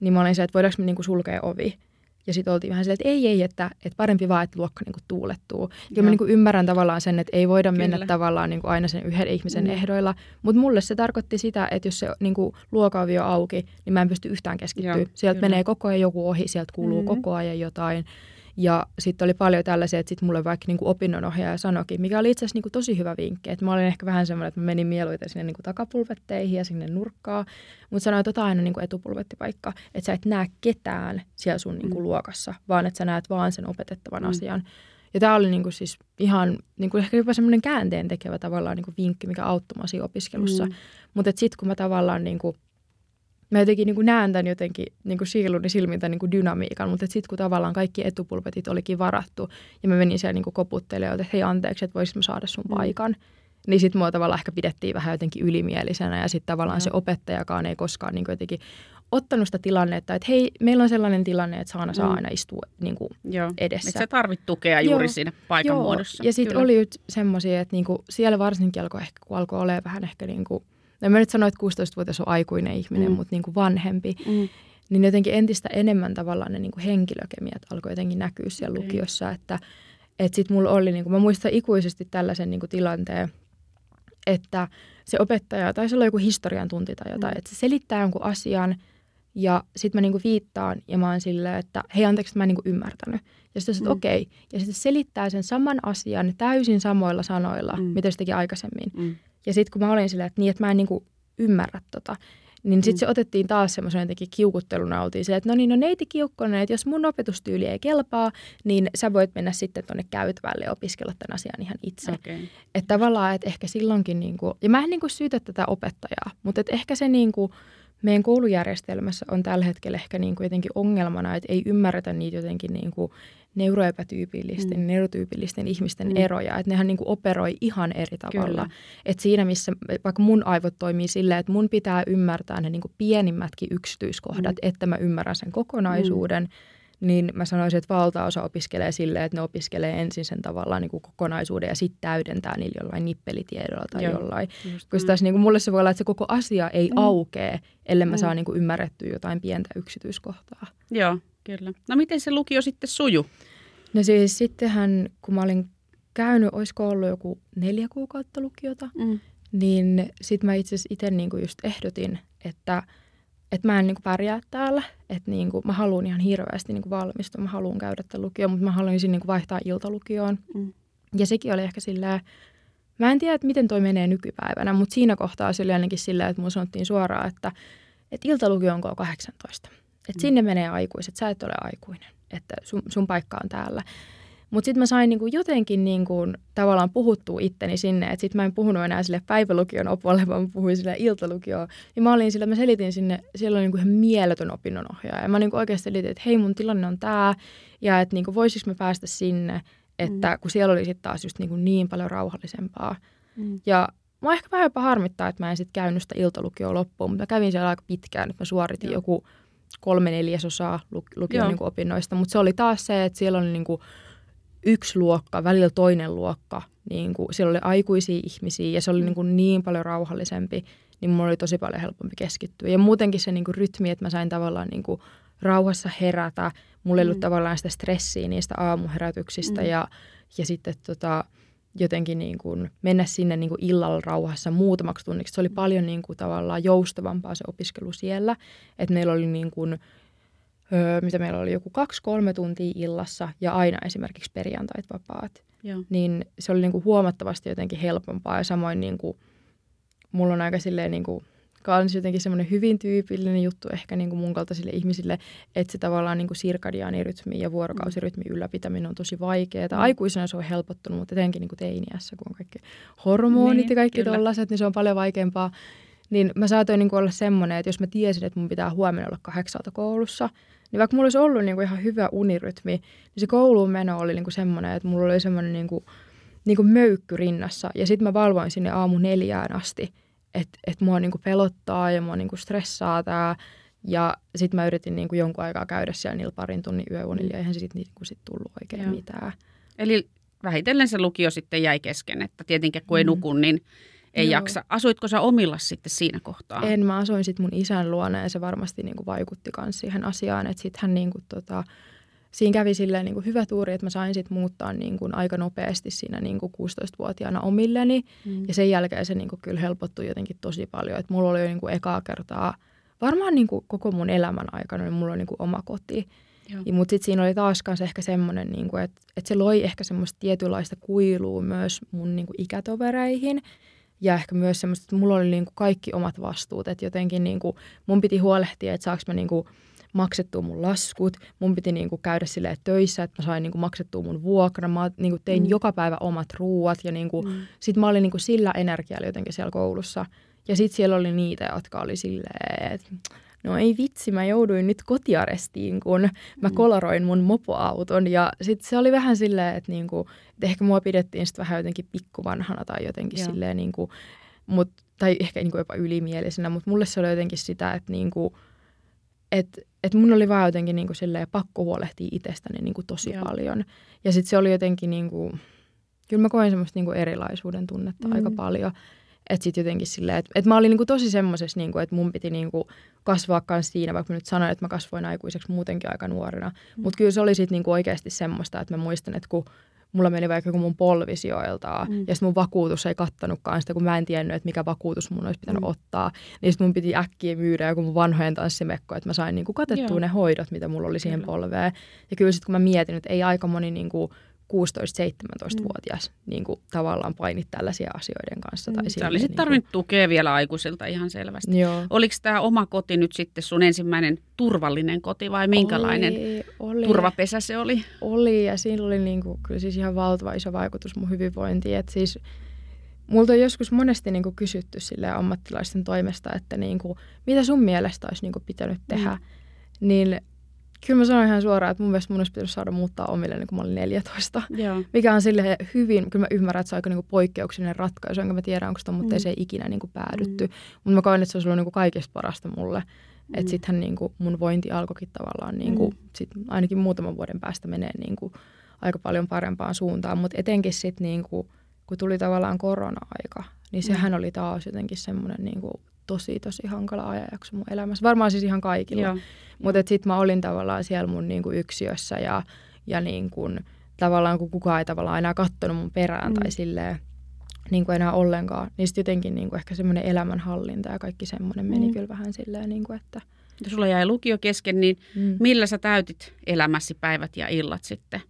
niin mä olin se, että voidaanko me niin kuin sulkea ovi. Ja sitten oltiin vähän silleen, että ei, ei, että, että parempi vaan, että luokka niin kuin tuulettuu. Ja mä niin kuin ymmärrän tavallaan sen, että ei voida Kyllä. mennä tavallaan niin kuin aina sen yhden ihmisen mm. ehdoilla. Mutta mulle se tarkoitti sitä, että jos se niin kuin luokaovi on auki, niin mä en pysty yhtään keskittyä. Joo, sieltä kyllä. menee koko ajan joku ohi, sieltä kuuluu mm. koko ajan jotain. Ja sitten oli paljon tällaisia, että sitten mulle vaikka niin kuin opinnonohjaaja sanoikin, mikä oli itse asiassa niin kuin tosi hyvä vinkki. Että mä olin ehkä vähän semmoinen, että mä menin mieluiten sinne niin kuin takapulvetteihin ja sinne nurkkaan. Mutta sanoin, että ota aina niin kuin etupulvettipaikka, että sä et näe ketään siellä sun niin kuin mm. luokassa, vaan että sä näet vaan sen opetettavan mm. asian. Ja tämä oli niinku siis ihan niinku ehkä jopa semmoinen käänteen tekevä tavallaan niinku vinkki, mikä auttoi siinä opiskelussa. Mm. Mutta sitten kun mä tavallaan niinku, mä jotenkin niinku näen tämän jotenkin niinku siiluni silmin niinku dynamiikan, mutta sitten kun tavallaan kaikki etupulpetit olikin varattu ja mä menin siellä niinku koputtelemaan, että hei anteeksi, että voisit mä saada sun mm. paikan, niin sitten mua tavallaan ehkä pidettiin vähän jotenkin ylimielisenä ja sitten tavallaan mm. se opettajakaan ei koskaan niinku jotenkin ottanut sitä tilannetta, että hei, meillä on sellainen tilanne, että Saana saa mm. aina istua niin kuin Joo. edessä. Että sä tarvit tukea juuri Joo. siinä paikan Joo. muodossa. Ja sitten oli semmoisia, että niinku siellä varsinkin alkoi ehkä, kun alkoi olemaan vähän ehkä niin kuin, en mä nyt sano, että 16-vuotias on aikuinen ihminen, mm. mutta niin kuin vanhempi, mm. niin jotenkin entistä enemmän tavallaan ne niin kuin henkilökemiat alkoi jotenkin näkyä siellä okay. lukiossa, että että sitten mulla oli, niin kuin, mä muistan ikuisesti tällaisen niin kuin tilanteen, että se opettaja, tai se oli joku historian tunti tai jotain, mm. että se selittää jonkun asian – ja sitten mä niinku viittaan ja mä oon silleen, että hei anteeksi, että mä en niinku ymmärtänyt. Ja sitten mm. okei. Okay. Ja sitten selittää sen saman asian täysin samoilla sanoilla, mm. mitä se teki aikaisemmin. Mm. Ja sitten kun mä olin silleen, että niin, että mä en niinku ymmärrä tota, niin sitten mm. se otettiin taas semmoisen jotenkin kiukutteluna. Oltiin silleen, että no niin, no neiti Kiukkonen, että jos mun opetustyyli ei kelpaa, niin sä voit mennä sitten tuonne käytävälle ja opiskella tämän asian ihan itse. Okay. Että tavallaan, että ehkä silloinkin, niinku, ja mä en niinku syytä tätä opettajaa, mutta että ehkä se niinku, meidän koulujärjestelmässä on tällä hetkellä ehkä niin kuin jotenkin ongelmana, että ei ymmärretä niitä jotenkin niin kuin neuroepätyypillisten, mm. neurotyypillisten ihmisten mm. eroja. Että nehän niin kuin operoi ihan eri tavalla. Että siinä, missä vaikka mun aivot toimii silleen, että mun pitää ymmärtää ne niin kuin pienimmätkin yksityiskohdat, mm. että mä ymmärrän sen kokonaisuuden – niin mä sanoisin, että valtaosa opiskelee silleen, että ne opiskelee ensin sen tavallaan niin kuin kokonaisuuden ja sitten täydentää niillä jollain nippelitiedolla tai Joo, jollain. Koska taas niin kuin mulle se voi olla, että se koko asia ei mm. aukee, ellei mä mm. saa niin kuin ymmärrettyä jotain pientä yksityiskohtaa. Joo, kyllä. No miten se lukio sitten suju? No siis sittenhän, kun mä olin käynyt, olisiko ollut joku neljä kuukautta lukiota, mm. niin sitten mä itse asiassa itse niin kuin just ehdotin, että – että mä en niin kuin pärjää täällä, että niin kuin, mä haluan ihan hirveästi niin kuin valmistua, mä haluan käydä tämän lukioon, mutta mä haluaisin niin kuin vaihtaa iltalukioon. Mm. Ja sekin oli ehkä silleen, mä en tiedä, että miten toi menee nykypäivänä, mutta siinä kohtaa se oli ainakin silleen, että mun sanottiin suoraan, että, että iltalukio on 18. Että mm. sinne menee aikuiset, sä et ole aikuinen, että sun, sun paikka on täällä. Mutta sitten mä sain niinku jotenkin niinku tavallaan puhuttua itteni sinne, että sitten mä en puhunut enää sille päivälukion opolle, vaan mä puhuin sille iltalukioon. Ja mä olin sillä, mä selitin sinne, siellä oli niinku ihan mieletön opinnonohjaaja. Ja mä niinku oikeasti selitin, että hei mun tilanne on tämä, ja että niinku voisiko mä päästä sinne, että mm. kun siellä oli sitten taas just niinku niin paljon rauhallisempaa. Mm. Ja mä ehkä vähän jopa harmittaa, että mä en sitten käynyt sitä iltalukioa loppuun, mutta mä kävin siellä aika pitkään, että mä suoritin Joo. joku kolme neljäsosaa lukion niin opinnoista, mutta se oli taas se, että siellä oli niin kuin yksi luokka, välillä toinen luokka, niin kuin, siellä oli aikuisia ihmisiä ja se oli niin, kuin niin paljon rauhallisempi, niin mulla oli tosi paljon helpompi keskittyä. Ja muutenkin se niin kuin rytmi, että mä sain tavallaan niin kuin rauhassa herätä, mulla ei ollut mm. tavallaan sitä stressiä niistä aamuherätyksistä mm. ja, ja sitten tota, jotenkin niin kuin mennä sinne niin kuin illalla rauhassa muutamaksi tunniksi. Se oli paljon niin kuin tavallaan joustavampaa se opiskelu siellä, että meillä oli niin kuin öö, mitä meillä oli joku kaksi-kolme tuntia illassa ja aina esimerkiksi perjantait vapaat. Joo. Niin se oli niinku huomattavasti jotenkin helpompaa ja samoin niinku, mulla on aika silleen niinku, kans jotenkin semmoinen hyvin tyypillinen juttu ehkä niin kuin mun kaltaisille ihmisille, että se tavallaan niin kuin sirkadiaanirytmi ja vuorokausirytmin ylläpitäminen on tosi vaikeaa. Mm. Aikuisena se on helpottunut, mutta etenkin niin kuin teiniässä, kun on kaikki hormonit niin, ja kaikki tollaiset, niin se on paljon vaikeampaa. Niin mä saatoin niin kuin olla semmoinen, että jos mä tiesin, että mun pitää huomenna olla kahdeksalta koulussa, niin vaikka mulla olisi ollut niin kuin ihan hyvä unirytmi, niin se kouluun meno oli niin kuin semmoinen, että mulla oli semmoinen niin kuin, niin kuin möykky rinnassa. Ja sitten mä valvoin sinne aamu neljään asti, että et mua niin kuin pelottaa ja mua niin kuin stressaa tämä. Ja sitten mä yritin niin kuin jonkun aikaa käydä siellä niillä parin tunnin yöunilla ja eihän siitä niin kuin sit tullut oikein Joo. mitään. Eli vähitellen se lukio sitten jäi kesken, että tietenkin kun ei mm. nuku, niin ei Joo. jaksa. Asuitko sä omilla sitten siinä kohtaa? En, mä asuin sitten mun isän luona ja se varmasti niin kuin vaikutti myös siihen asiaan, että sitten hän niin kuin, tota, siinä kävi silleen niin kuin hyvä tuuri, että mä sain sitten muuttaa niin kuin aika nopeasti siinä niin kuin 16-vuotiaana omilleni. Mm. Ja sen jälkeen se niin kuin kyllä helpottui jotenkin tosi paljon. Että mulla oli jo niin kuin ekaa kertaa, varmaan niin kuin koko mun elämän aikana, niin mulla oli niin kuin oma koti. Mutta sitten siinä oli taas kanssa ehkä semmoinen, niin että, että se loi ehkä semmoista tietynlaista kuilua myös mun niin kuin ikätovereihin. Ja ehkä myös semmoista, että mulla oli niin kuin kaikki omat vastuut. Että jotenkin niin kuin mun piti huolehtia, että saaks mä niin kuin maksettua mun laskut. Mun piti niin kuin käydä silleen töissä, että mä sain niin kuin maksettua mun vuokra. Mä niin kuin tein mm. joka päivä omat ruuat ja niin kuin, mm. sit mä olin niin kuin sillä energialla jotenkin siellä koulussa. Ja sitten siellä oli niitä, jotka oli silleen, että no ei vitsi, mä jouduin nyt kotiarestiin, kun mä mm. koloroin mun mopoauton. Ja sitten se oli vähän silleen, että, niinku, että ehkä mua pidettiin sitten vähän jotenkin pikkuvanhana tai jotenkin Joo. silleen, niinku, mut, tai ehkä niinku jopa ylimielisenä, mutta mulle se oli jotenkin sitä, että niinku, et, et mun oli vaan jotenkin niinku silleen pakko huolehtia itsestäni niinku tosi Joo. paljon. Ja sitten se oli jotenkin, niinku, kyllä mä koin semmoista niinku erilaisuuden tunnetta mm. aika paljon. Että sitten jotenkin silleen, että et mä olin niinku tosi semmoisessa, niinku, että mun piti niinku kasvaa myös siinä, vaikka mä nyt sanoin, että mä kasvoin aikuiseksi muutenkin aika nuorena. Mm. Mutta kyllä se oli sitten niinku oikeasti semmoista, että mä muistan, että kun mulla meni vaikka joku mun polvi sijoiltaan, mm. ja sitten mun vakuutus ei kattanutkaan sitä, kun mä en tiennyt, että mikä vakuutus mun olisi pitänyt mm. ottaa. Niin sitten mun piti äkkiä myydä joku mun vanhojen tanssimekko, että mä sain niinku katettua Joo. ne hoidot, mitä mulla oli siihen polveen. Ja kyllä sitten kun mä mietin, että ei aika moni niinku 16-17-vuotias mm. niin kuin, tavallaan painit tällaisia asioiden kanssa. Tai mm. Sä olisit niin tarvinnut kuin... tukea vielä aikuisilta ihan selvästi. Joo. Oliko tämä oma koti nyt sitten sun ensimmäinen turvallinen koti vai minkälainen oli, oli. turvapesä se oli? Oli ja siinä oli niin kuin, kyllä siis ihan valtava iso vaikutus mun hyvinvointiin. Et siis, multa on joskus monesti niin kuin kysytty sille ammattilaisten toimesta, että niin kuin, mitä sun mielestä olisi niin kuin pitänyt tehdä. Mm. Niin Kyllä mä sanoin ihan suoraan, että mun mielestä mun olisi pitänyt saada muuttaa omille, niin kun mä olin 14. Joo. Mikä on sille hyvin, kyllä mä ymmärrän, että se on aika niin kuin poikkeuksellinen ratkaisu, enkä mä tiedä, onko sitä, mutta mm. ei se ikinä niin kuin päädytty. Mm. Mutta mä koen, että se olisi ollut niin kuin kaikista parasta mulle. Mm. Että sittenhän niin kuin mun vointi alkoikin tavallaan, niin kuin, mm. sit ainakin muutaman vuoden päästä menee niin kuin aika paljon parempaan suuntaan. Mutta etenkin sitten niin kuin, kun tuli tavallaan korona-aika, niin mm. sehän oli taas jotenkin semmoinen niin kuin tosi tosi hankala ajanjakso mun elämässä. Varmaan siis ihan kaikilla. Mutta sitten mä olin tavallaan siellä mun niinku yksiössä ja, ja niinku, tavallaan kun kukaan ei tavallaan enää katsonut mun perään mm. tai silleen niin kuin enää ollenkaan, niin sitten jotenkin niin kuin ehkä semmoinen elämänhallinta ja kaikki semmoinen meni mm. kyllä vähän silleen, niin kuin, että... Jos sulla jäi lukio kesken, niin mm. millä sä täytit elämäsi päivät ja illat sitten?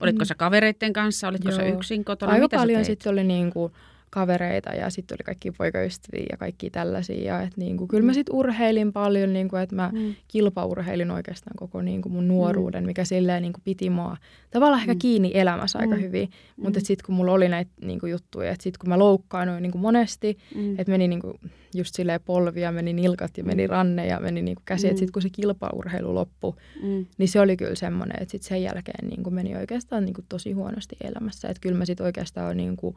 Olitko mm. sä kavereiden kanssa, olitko Joo. sä yksin kotona? Aika Mitä paljon sitten oli niin kuin, kavereita ja sitten oli kaikki poikaystäviä ja kaikki tällaisia. Ja et niinku, kyllä mä mm. sitten urheilin paljon, niinku, että mä mm. kilpaurheilin oikeastaan koko niinku mun nuoruuden, mm. mikä silleen niinku piti mua tavallaan mm. ehkä kiinni elämässä aika mm. hyvin. Mutta mm. sitten kun mulla oli näitä niinku, juttuja, että sitten kun mä loukkaanoin niinku monesti, mm. että meni niinku, just silleen polvia, meni nilkat ja meni mm. ranne ja meni niinku käsi, mm. että sitten kun se kilpaurheilu loppui, mm. niin se oli kyllä semmoinen, että sitten sen jälkeen niinku meni oikeastaan niinku tosi huonosti elämässä. Että kyllä mä sitten oikeastaan niinku,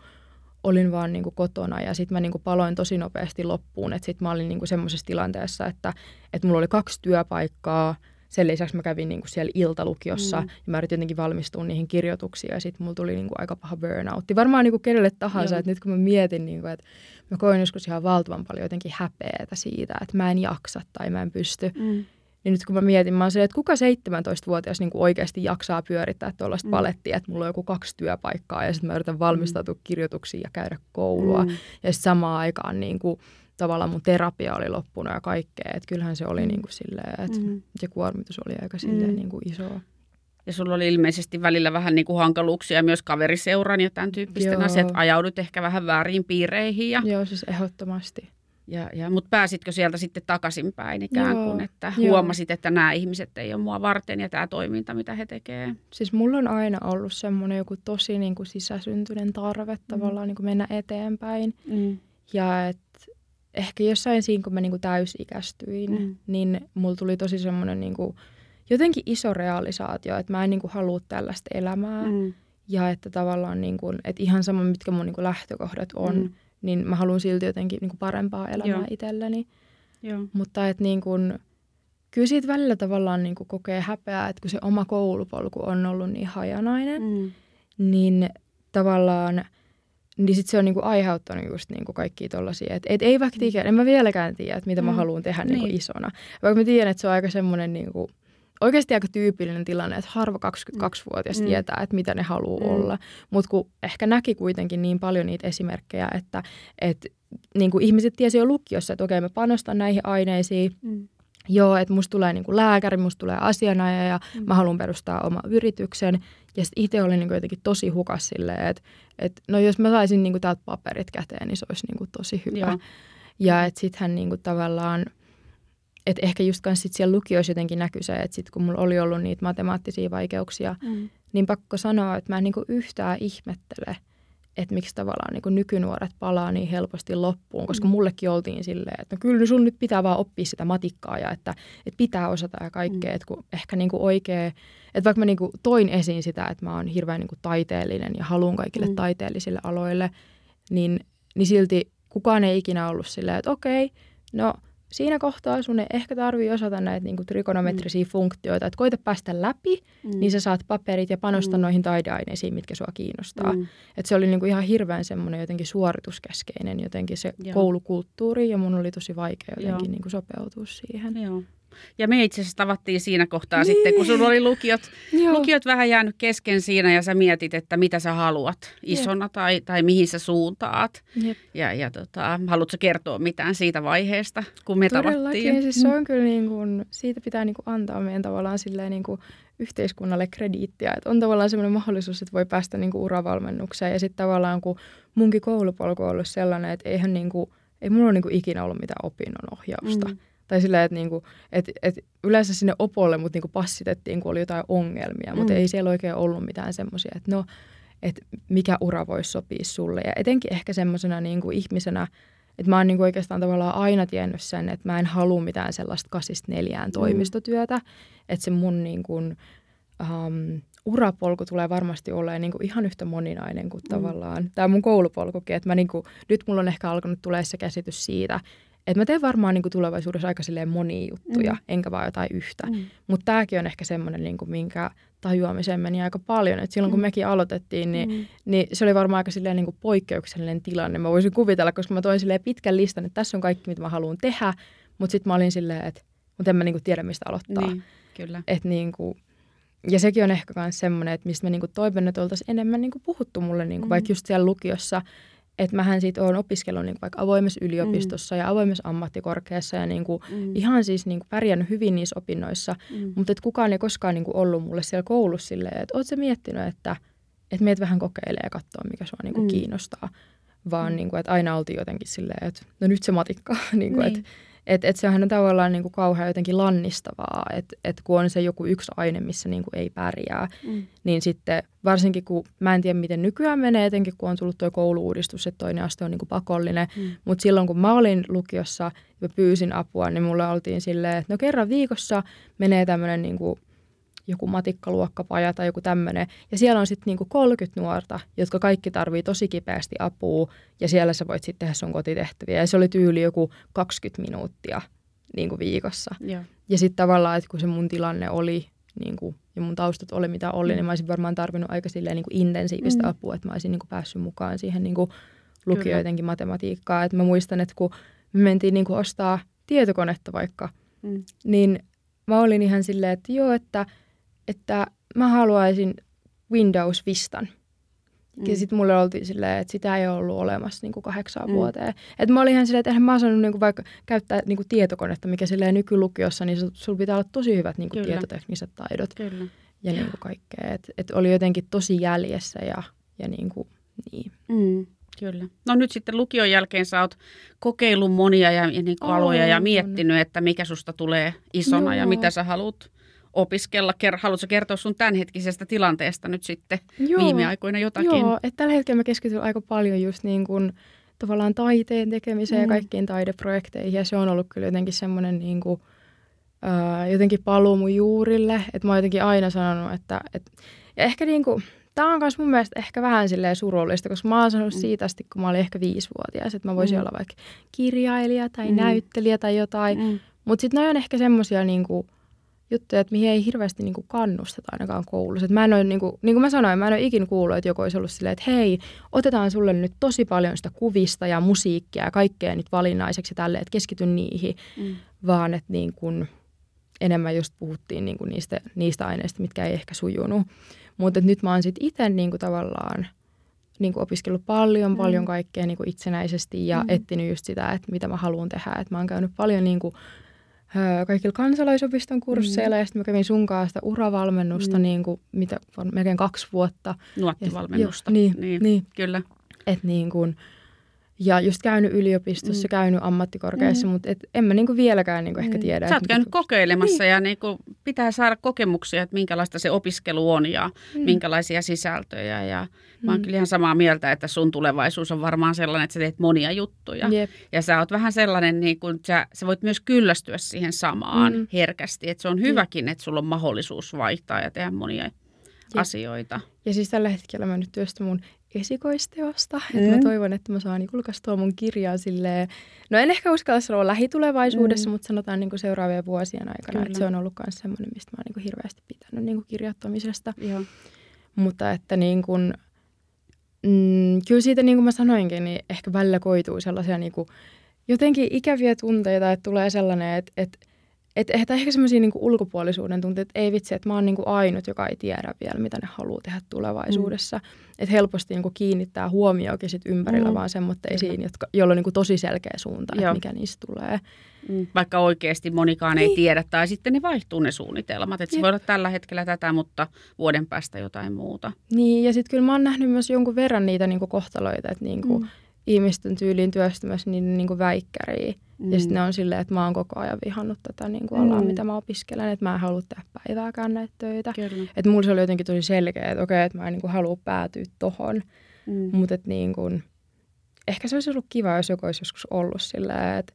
olin vaan niin kuin kotona ja sitten mä niin kuin paloin tosi nopeasti loppuun. Että sitten mä olin niin kuin semmoisessa tilanteessa, että, että mulla oli kaksi työpaikkaa. Sen lisäksi mä kävin niin kuin siellä iltalukiossa mm. ja mä yritin jotenkin valmistua niihin kirjoituksiin ja sitten mulla tuli niin kuin aika paha burnoutti. Varmaan niin kuin kenelle tahansa, Joo. että nyt kun mä mietin, niin kuin, että mä koin joskus ihan valtavan paljon jotenkin häpeätä siitä, että mä en jaksa tai mä en pysty. Mm. Niin nyt kun mä mietin, mä oon se, että kuka 17-vuotias niin oikeasti jaksaa pyörittää tuollaista mm. palettia, että mulla on joku kaksi työpaikkaa ja sitten mä yritän valmistautua mm. kirjoituksiin ja käydä koulua. Mm. Ja sitten samaan aikaan niin kuin, tavallaan mun terapia oli loppunut ja kaikkea. Että kyllähän se oli mm. niin kuin silleen, että mm. se kuormitus oli aika silleen mm. niin kuin iso. Ja sulla oli ilmeisesti välillä vähän niin kuin hankaluuksia myös kaveriseuran ja tämän tyyppisten asiat. Ajaudut ehkä vähän väärin piireihin. Ja... Joo, siis ehdottomasti. Ja, ja, Mutta pääsitkö sieltä sitten takaisinpäin ikään kuin, että joo. huomasit, että nämä ihmiset ei ole mua varten ja tämä toiminta, mitä he tekevät? Siis mulla on aina ollut semmoinen joku tosi niin kuin sisäsyntyinen tarve mm. tavallaan niin kuin mennä eteenpäin. Mm. Ja et ehkä jossain siinä, kun mä niin kuin täysikästyin, mm. niin mulla tuli tosi semmoinen niin kuin, jotenkin iso realisaatio, että mä en niin kuin halua tällaista elämää. Mm. Ja että tavallaan niin kuin, että ihan sama, mitkä mun niin kuin lähtökohdat on, mm niin mä haluan silti jotenkin niin kuin parempaa elämää Joo. itselleni. Joo. Mutta että niin kuin, kyllä siitä välillä tavallaan niin kuin kokee häpeää, että kun se oma koulupolku on ollut niin hajanainen, mm. niin tavallaan niin sit se on niinku aiheuttanut just niinku kaikkia tollasia, että et ei vaikka tiedä, en mä vieläkään tiedä, että mitä mm. mä haluan tehdä niinku niin. isona. Vaikka mä tiedän, että se on aika semmoinen niinku, oikeasti aika tyypillinen tilanne, että harva 22-vuotias mm. tietää, että mitä ne haluaa mm. olla. Mutta kun ehkä näki kuitenkin niin paljon niitä esimerkkejä, että, että niin kuin ihmiset tiesi jo lukiossa, että okei, mä panostan näihin aineisiin, mm. joo, että musta tulee niinku lääkäri, musta tulee asianajaja ja mm. mä haluan perustaa oma yrityksen. Ja sitten itse olin niinku jotenkin tosi hukas silleen, että et, no jos mä saisin niinku täältä paperit käteen, niin se olisi niinku tosi hyvä. Joo. Ja että sitten hän niinku tavallaan, että ehkä just kanssa sit siellä lukioissa jotenkin näkyy se, että sitten kun mulla oli ollut niitä matemaattisia vaikeuksia, mm. niin pakko sanoa, että mä en niinku yhtään ihmettele – että miksi tavallaan niin nykynuoret palaa niin helposti loppuun, koska mm. mullekin oltiin silleen, että no kyllä sun nyt pitää vaan oppia sitä matikkaa ja että, että pitää osata ja kaikkea, mm. että kun ehkä niin oikea, että vaikka mä niin toin esiin sitä, että mä oon hirveän niin taiteellinen ja haluan kaikille mm. taiteellisille aloille, niin, niin silti kukaan ei ikinä ollut silleen, että okei, no siinä kohtaa sun ei ehkä tarvii osata näitä niin kuin trigonometrisia mm. funktioita, että koita päästä läpi, mm. niin sä saat paperit ja panosta mm. noihin taideaineisiin, mitkä sua kiinnostaa. Mm. Et se oli niin kuin ihan hirveän semmoinen jotenkin suorituskeskeinen jotenkin se Joo. koulukulttuuri ja mun oli tosi vaikea jotenkin niin kuin sopeutua siihen. Joo. Ja me itse asiassa tavattiin siinä kohtaa niin. sitten, kun sulla oli lukiot, lukiot vähän jäänyt kesken siinä ja sä mietit, että mitä sä haluat isona tai, tai mihin sä suuntaat. Jep. Ja, ja tota, haluatko kertoa mitään siitä vaiheesta, kun me Todellakin. tavattiin? Siis se on kyllä niin kuin, siitä pitää niin kuin antaa meidän tavallaan silleen niin kuin yhteiskunnalle krediittiä. Että on tavallaan semmoinen mahdollisuus, että voi päästä niin kuin uravalmennukseen. Ja sitten tavallaan kun munkin koulupolku on ollut sellainen, että eihän niin kuin, ei mulla ole niin kuin ikinä ollut mitään opinnonohjausta. Mm. Tai sillä, että niinku, et, et yleensä sinne opolle mut niinku passitettiin, kun oli jotain ongelmia, mm. mutta ei siellä oikein ollut mitään semmoisia, että no, että mikä ura voisi sopia sulle. Ja etenkin ehkä semmoisena niinku ihmisenä, että mä oon niinku oikeastaan tavallaan aina tiennyt sen, että mä en halua mitään sellaista kasista neljään mm. toimistotyötä. Mm. Että se mun niinku, um, urapolku tulee varmasti olemaan niinku ihan yhtä moninainen kuin mm. tavallaan tämä mun koulupolkukin. Että mä niinku, nyt mulla on ehkä alkanut tulee se käsitys siitä, että mä teen varmaan niin kuin tulevaisuudessa aika silleen monia juttuja, mm. enkä vaan jotain yhtä. Mm. Mutta tämäkin on ehkä semmoinen, niin kuin, minkä tajuamiseen meni aika paljon. Et silloin kun mm. mekin aloitettiin, niin, mm. niin se oli varmaan aika silleen niin kuin poikkeuksellinen tilanne. Mä voisin kuvitella, koska mä toin silleen pitkän listan, että tässä on kaikki, mitä mä haluan tehdä. Mutta sitten mä olin silleen, että mutta en mä niin kuin tiedä, mistä aloittaa. Niin, kyllä. Et niin kuin, ja sekin on ehkä myös semmoinen, että mistä mä niin toivon, että oltaisiin enemmän niin kuin puhuttu mulle, niin kuin mm. vaikka just siellä lukiossa – että mähän siitä olen opiskellut niin vaikka avoimessa yliopistossa mm. ja avoimessa ammattikorkeassa ja niin kuin mm. ihan siis niin kuin pärjännyt hyvin niissä opinnoissa, mm. mutta että kukaan ei koskaan niin kuin ollut mulle siellä koulussa silleen, että ootko miettinyt, että, että meitä vähän kokeilee ja katsoa, mikä sua niin kuin mm. kiinnostaa, vaan mm. niin kuin, että aina oltiin jotenkin silleen, että no nyt se matikka, niin kuin, niin. että että et sehän on tavallaan niin kuin kauhean jotenkin lannistavaa, että et kun on se joku yksi aine, missä niin kuin ei pärjää, mm. niin sitten varsinkin kun mä en tiedä miten nykyään menee, etenkin kun on tullut tuo kouluuudistus, että toinen aste on niin kuin pakollinen, mm. mutta silloin kun mä olin lukiossa ja pyysin apua, niin mulle oltiin silleen, että no kerran viikossa menee tämmöinen niin kuin joku matikkaluokkapaja tai joku tämmöinen. Ja siellä on sitten niinku 30 nuorta, jotka kaikki tarvii tosi kipeästi apua ja siellä sä voit sitten tehdä sun kotitehtäviä. Ja se oli tyyli joku 20 minuuttia niinku viikossa. Ja, ja sitten tavallaan, että kun se mun tilanne oli niinku, ja mun taustat oli mitä oli, mm. niin mä olisin varmaan tarvinnut aika silleen niinku intensiivistä mm. apua, että mä olisin niinku päässyt mukaan siihen niinku lukio jotenkin matematiikkaa. Et mä muistan, että kun me mentiin niinku ostaa tietokonetta vaikka, mm. niin mä olin ihan silleen, että joo, että – että mä haluaisin Windows Vistan. Mm. Ja sitten mulle oltiin silleen, että sitä ei ollut olemassa niin kuin kahdeksaan mm. vuoteen. Että mä olin ihan silleen, että eihän mä osannut niin kuin vaikka käyttää niin kuin tietokonetta, mikä silleen nykylukiossa, niin sulla pitää olla tosi hyvät niin kuin tietotekniset taidot. Kyllä. Ja niin kuin kaikkea. Että et oli jotenkin tosi jäljessä ja, ja niin kuin, niin. Mm. Kyllä. No nyt sitten lukion jälkeen sä oot kokeillut monia ja, ja niin aloja ja miettinyt, että mikä susta tulee isona Joo. ja mitä sä haluat opiskella. Haluatko kertoa sun tämänhetkisestä tilanteesta nyt sitten Joo. viime aikoina jotakin? Joo, että tällä hetkellä mä keskityn aika paljon just niin kuin tavallaan taiteen tekemiseen mm. ja kaikkiin taideprojekteihin. Ja se on ollut kyllä jotenkin semmoinen niin kuin, ää, jotenkin paluu mun juurille. Että mä oon jotenkin aina sanonut, että... Et, ja ehkä niin kuin, Tämä on myös mun mielestä ehkä vähän silleen surullista, koska mä oon sanonut mm. siitä asti, kun mä olin ehkä viisivuotias, että mä voisin mm. olla vaikka kirjailija tai mm. näyttelijä tai jotain. Mm. Mutta sitten noin on ehkä semmoisia niinku, juttuja, että mihin ei hirveästi niin kuin kannusteta ainakaan koulussa. Et mä en ole, niin kuin, niin kuin mä sanoin, mä en ole ikinä kuullut, että joku olisi ollut silleen, että hei, otetaan sulle nyt tosi paljon sitä kuvista ja musiikkia ja kaikkea nyt valinnaiseksi ja tälleen, että keskity niihin, mm. vaan että niin kuin, enemmän just puhuttiin niin kuin niistä, niistä aineista, mitkä ei ehkä sujunut. Mutta nyt mä oon sitten itse niin kuin tavallaan niin kuin opiskellut paljon, mm. paljon kaikkea niin kuin itsenäisesti ja mm. etsinyt just sitä, että mitä mä haluan tehdä. Et mä oon käynyt paljon niin kuin kaikilla kansalaisopiston kursseilla mm. ja sitten mä kävin sun kanssa sitä uravalmennusta, mm. niin kuin, mitä on melkein kaksi vuotta. Nuottivalmennusta. Ja, niin, niin, niin. Kyllä. Et niin kuin, ja just käynyt yliopistossa, mm. käynyt ammattikorkeassa, mm. mutta et en mä niinku vieläkään niinku ehkä mm. tiedä. Sä oot käynyt kokeilemassa niin. ja niinku pitää saada kokemuksia, että minkälaista se opiskelu on ja mm. minkälaisia sisältöjä. Ja mä oon mm. kyllä ihan samaa mieltä, että sun tulevaisuus on varmaan sellainen, että sä teet monia juttuja. Yep. Ja sä oot vähän sellainen, niin kun sä, sä voit myös kyllästyä siihen samaan mm. herkästi. Että se on hyväkin, että sulla on mahdollisuus vaihtaa ja tehdä monia Jep. asioita. Ja siis tällä hetkellä mä nyt työstän mun esikoisteosta. Mm. Mä toivon, että mä saan julkaistua mun kirjaa silleen, no en ehkä uskalla sanoa lähitulevaisuudessa, mm. mutta sanotaan niin kuin seuraavien vuosien aikana. Kyllä. Että se on ollut myös semmoinen, mistä mä oon niin kuin hirveästi pitänyt niin kuin kirjoittamisesta. Joo. Mutta että niin kuin, mm, kyllä siitä niin kuin mä sanoinkin, niin ehkä välillä koituu sellaisia niin kuin, jotenkin ikäviä tunteita, että tulee sellainen, että, että et, että ehkä semmoisia niinku ulkopuolisuuden tunteita, että ei vitsi, että mä oon niinku ainut, joka ei tiedä vielä, mitä ne haluaa tehdä tulevaisuudessa. Mm. Että helposti niinku kiinnittää huomioonkin sit ympärillä mm. vaan semmoitteisiin, jotka, joilla on niinku tosi selkeä suunta, että mikä niistä tulee. Mm. Vaikka oikeasti monikaan niin. ei tiedä, tai sitten ne vaihtuu ne suunnitelmat. Että se voi olla tällä hetkellä tätä, mutta vuoden päästä jotain muuta. Niin, ja sitten kyllä mä oon nähnyt myös jonkun verran niitä niinku kohtaloita, että niinku, mm. Ihmisten tyyliin työstämässä niiden niinku väikkäriä Mm. Ja sitten ne on silleen, että mä oon koko ajan vihannut tätä niin kuin alaa, mm. mitä mä opiskelen, että mä en halua tehdä päivääkään näitä töitä. Että mulla se oli jotenkin tosi selkeä, että okei, että mä en niin kuin halua päätyä tohon. Mm. Mutta että niin kuin, ehkä se olisi ollut kiva, jos joku olisi joskus ollut silleen, että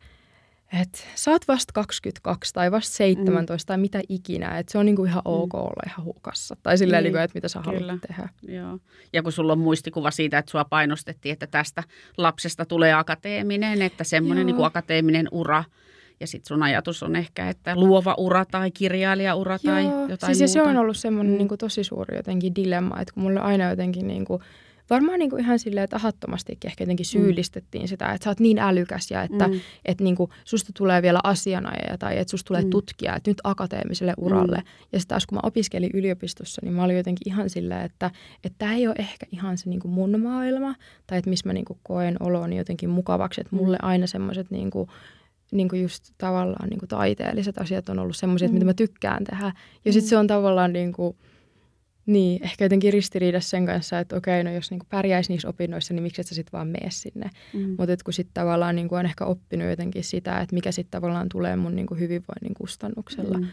että sä oot vasta 22 tai vasta 17 mm. tai mitä ikinä, että se on niinku ihan ok mm. olla ihan hukassa. Tai silleen, niin. niinku, että mitä sä Kyllä. haluat tehdä. Joo. Ja kun sulla on muistikuva siitä, että sua painostettiin, että tästä lapsesta tulee akateeminen, että semmoinen niinku akateeminen ura, ja sitten sun ajatus on ehkä, että luova ura tai kirjailijaura Joo. tai jotain siis muuta. se on ollut semmoinen mm. niinku tosi suuri jotenkin dilemma, että kun mulla aina jotenkin niinku, varmaan niin kuin ihan silleen tahattomastikin ehkä jotenkin mm. syyllistettiin mm. sitä, että sä oot niin älykäs ja että mm. et niin kuin susta tulee vielä asianajaja tai että susta tulee mm. tutkija, että nyt akateemiselle uralle. Mm. Ja sitten taas kun mä opiskelin yliopistossa, niin mä olin jotenkin ihan silleen, että tämä ei ole ehkä ihan se niin kuin mun maailma tai että missä mä niin kuin koen oloni jotenkin mukavaksi, että mulle mm. aina semmoiset niin kuin, niin kuin just tavallaan niin kuin taiteelliset asiat on ollut semmoisia, mm. mitä mä tykkään tehdä. Ja sitten mm. se on tavallaan niin kuin, niin, ehkä jotenkin ristiriidassa sen kanssa, että okei, no jos niinku pärjäisi niissä opinnoissa, niin miksi et sä sitten vaan mene sinne. Mm. Mutta kun sitten tavallaan niinku on ehkä oppinut jotenkin sitä, että mikä sitten tavallaan tulee mun niinku hyvinvoinnin kustannuksella. Mm,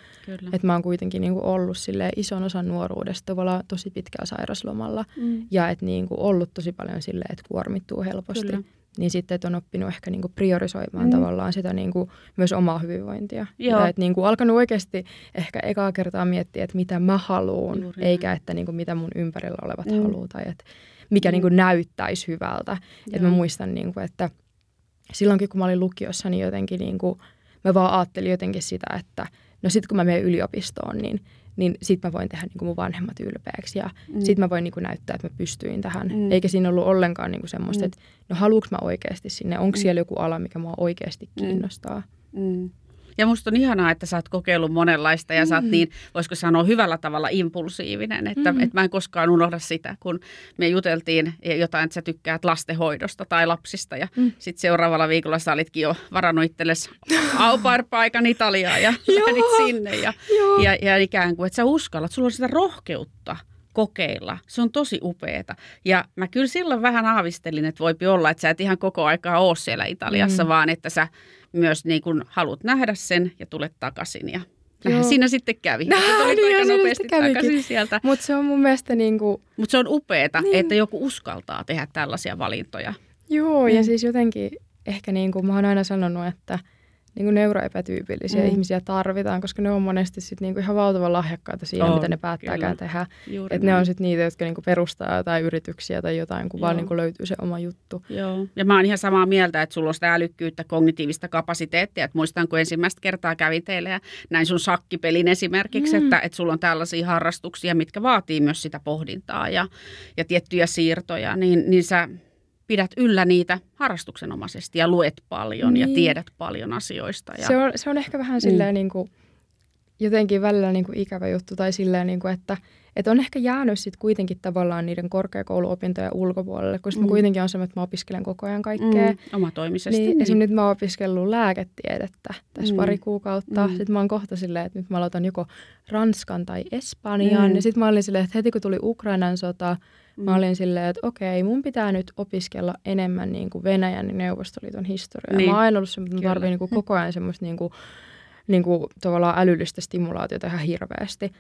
että mä oon kuitenkin niinku ollut ison osan nuoruudesta tavallaan tosi pitkällä sairaslomalla. Mm. Ja että niinku ollut tosi paljon silleen, että kuormittuu helposti. Kyllä niin sitten että on oppinut ehkä niinku priorisoimaan mm. tavallaan sitä niinku myös omaa hyvinvointia. Joo. Ja että niinku alkanut oikeasti ehkä ekaa kertaa miettiä, että mitä mä haluan, Juuri eikä että niinku mitä mun ympärillä olevat mm. haluaa tai että mikä mm. niinku näyttäisi hyvältä. Että mä muistan, niinku, että silloinkin kun mä olin lukiossa, niin jotenkin niinku, mä vaan ajattelin jotenkin sitä, että no sitten kun mä menen yliopistoon, niin – niin sit mä voin tehdä niin kuin mun vanhemmat ylpeäksi ja mm. sit mä voin niin kuin näyttää, että mä pystyin tähän. Mm. Eikä siinä ollut ollenkaan niin kuin semmoista, mm. että no haluuks mä oikeasti sinne, onko mm. siellä joku ala, mikä mua oikeasti mm. kiinnostaa. Mm. Ja musta on ihanaa, että sä oot kokeillut monenlaista ja mm. sä oot mm. niin, voisiko sanoa, hyvällä tavalla impulsiivinen. Että, mm. että mä en koskaan unohda sitä, kun me juteltiin jotain, että sä tykkäät lastenhoidosta tai lapsista. Ja mm. sitten seuraavalla viikolla sä olitkin jo varannut itsellesi au paikan Italiaan ja lähdit sinne. Ja, ja, ja ikään kuin, että sä uskallat, sulla on sitä rohkeutta kokeilla. Se on tosi upeeta. Ja mä kyllä silloin vähän aavistelin, että voipi olla, että sä et ihan koko aikaa ole siellä Italiassa, mm. vaan että sä myös niin kuin haluat nähdä sen ja tulet takaisin. Ja Nähän siinä sitten kävi. Näin, tulit niin aika nopeasti takaisin sieltä. Mutta se on mun mielestä niin kuin... Mutta se on upeeta, niin. että joku uskaltaa tehdä tällaisia valintoja. Joo, mm. ja siis jotenkin ehkä niin kuin mä oon aina sanonut, että – niin kuin neuroepätyypillisiä mm. ihmisiä tarvitaan, koska ne on monesti sit niin kuin ihan valtavan lahjakkaita siinä, on, mitä ne päättääkään kyllä. tehdä. Että ne on sitten niitä, jotka niin kuin perustaa jotain yrityksiä tai jotain, kun Joo. vaan niin kuin löytyy se oma juttu. Joo. Ja mä oon ihan samaa mieltä, että sulla on sitä älykkyyttä, kognitiivista kapasiteettia. Että muistan, kun ensimmäistä kertaa kävin teille ja näin sun sakkipelin esimerkiksi, mm. että, että sulla on tällaisia harrastuksia, mitkä vaatii myös sitä pohdintaa ja, ja tiettyjä siirtoja, niin, niin sä pidät yllä niitä harrastuksenomaisesti ja luet paljon niin. ja tiedät paljon asioista. Ja... Se, on, se on ehkä vähän silleen mm. niin kuin, jotenkin välillä niin kuin ikävä juttu tai silleen, niin kuin, että, että on ehkä jäänyt sitten kuitenkin tavallaan niiden korkeakouluopintojen ulkopuolelle, koska mm. mä kuitenkin on semmoinen, että mä opiskelen koko ajan kaikkea. Mm, omatoimisesti. Niin, niin. Esimerkiksi nyt mä oon opiskellut lääketiedettä tässä mm. pari kuukautta. Mm. Sitten mä oon kohta silleen, että nyt mä aloitan joko Ranskan tai Espanjan. Mm. Ja sitten mä olin silleen, että heti kun tuli Ukrainan sota. Mä olin silleen, että okei, mun pitää nyt opiskella enemmän niin kuin Venäjän ja Neuvostoliiton historiaa. Niin. Mä oon aina ollut semmoinen, että mä tarvitsen niin koko ajan semmoista niin kuin, niin kuin, tavallaan älyllistä stimulaatiota ihan hirveästi.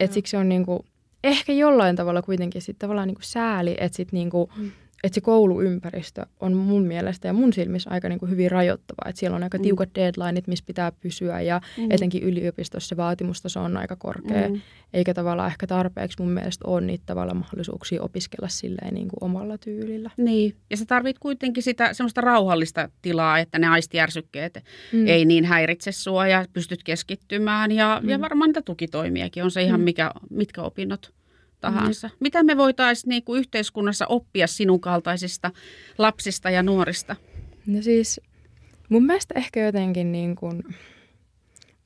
Että siksi on niin kuin, ehkä jollain tavalla kuitenkin sit tavallaan niin kuin sääli, että sit niin kuin, mm että se kouluympäristö on mun mielestä ja mun silmissä aika niin kuin hyvin rajoittava. Että siellä on aika mm. tiukat deadlineit, missä pitää pysyä ja mm. etenkin yliopistossa se vaatimustaso on aika korkea. Mm. Eikä tavallaan ehkä tarpeeksi mun mielestä ole niitä tavallaan mahdollisuuksia opiskella silleen niin kuin omalla tyylillä. Niin, ja sä tarvit kuitenkin sitä semmoista rauhallista tilaa, että ne aistijärsykkeet mm. ei niin häiritse sua ja pystyt keskittymään. Ja, mm. ja varmaan niitä tukitoimiakin on se ihan mm. mikä, mitkä opinnot tahansa. Mm. Mitä me voitaisiin niin kuin yhteiskunnassa oppia sinun kaltaisista lapsista ja nuorista? No siis mun mielestä ehkä jotenkin niin kuin,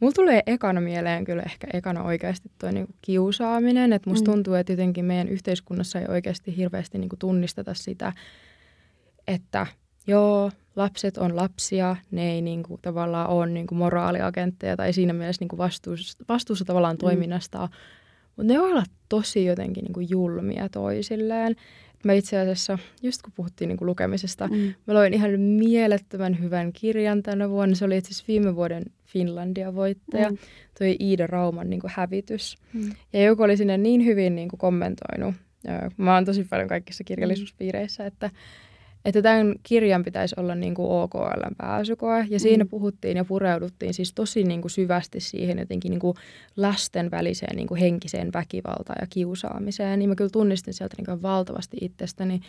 mulla tulee ekana mieleen kyllä ehkä ekana oikeasti tuo niin kiusaaminen. Että musta mm. tuntuu, että jotenkin meidän yhteiskunnassa ei oikeasti hirveästi niin kuin tunnisteta sitä, että joo, lapset on lapsia, ne ei niin kuin, tavallaan ole niin kuin moraaliagentteja tai siinä mielessä niin kuin vastuussa, vastuussa tavallaan mm. toiminnasta, mutta ne olla tosi jotenkin niin kuin julmia toisilleen. Mä itse asiassa, just kun puhuttiin niin kuin lukemisesta, mm. mä loin ihan mielettömän hyvän kirjan tänä vuonna. Se oli itse asiassa viime vuoden Finlandia-voittaja, mm. toi Iida Rauman niin kuin hävitys. Mm. Ja joku oli sinne niin hyvin niin kuin kommentoinut. Mä oon tosi paljon kaikissa kirjallisuuspiireissä, että että tämän kirjan pitäisi olla niin kuin OKLn pääsykoe. Ja siinä mm. puhuttiin ja pureuduttiin siis tosi niin kuin syvästi siihen jotenkin niin kuin lasten väliseen niin kuin henkiseen väkivaltaan ja kiusaamiseen. Niin mä kyllä tunnistin sieltä niin kuin valtavasti itsestäni,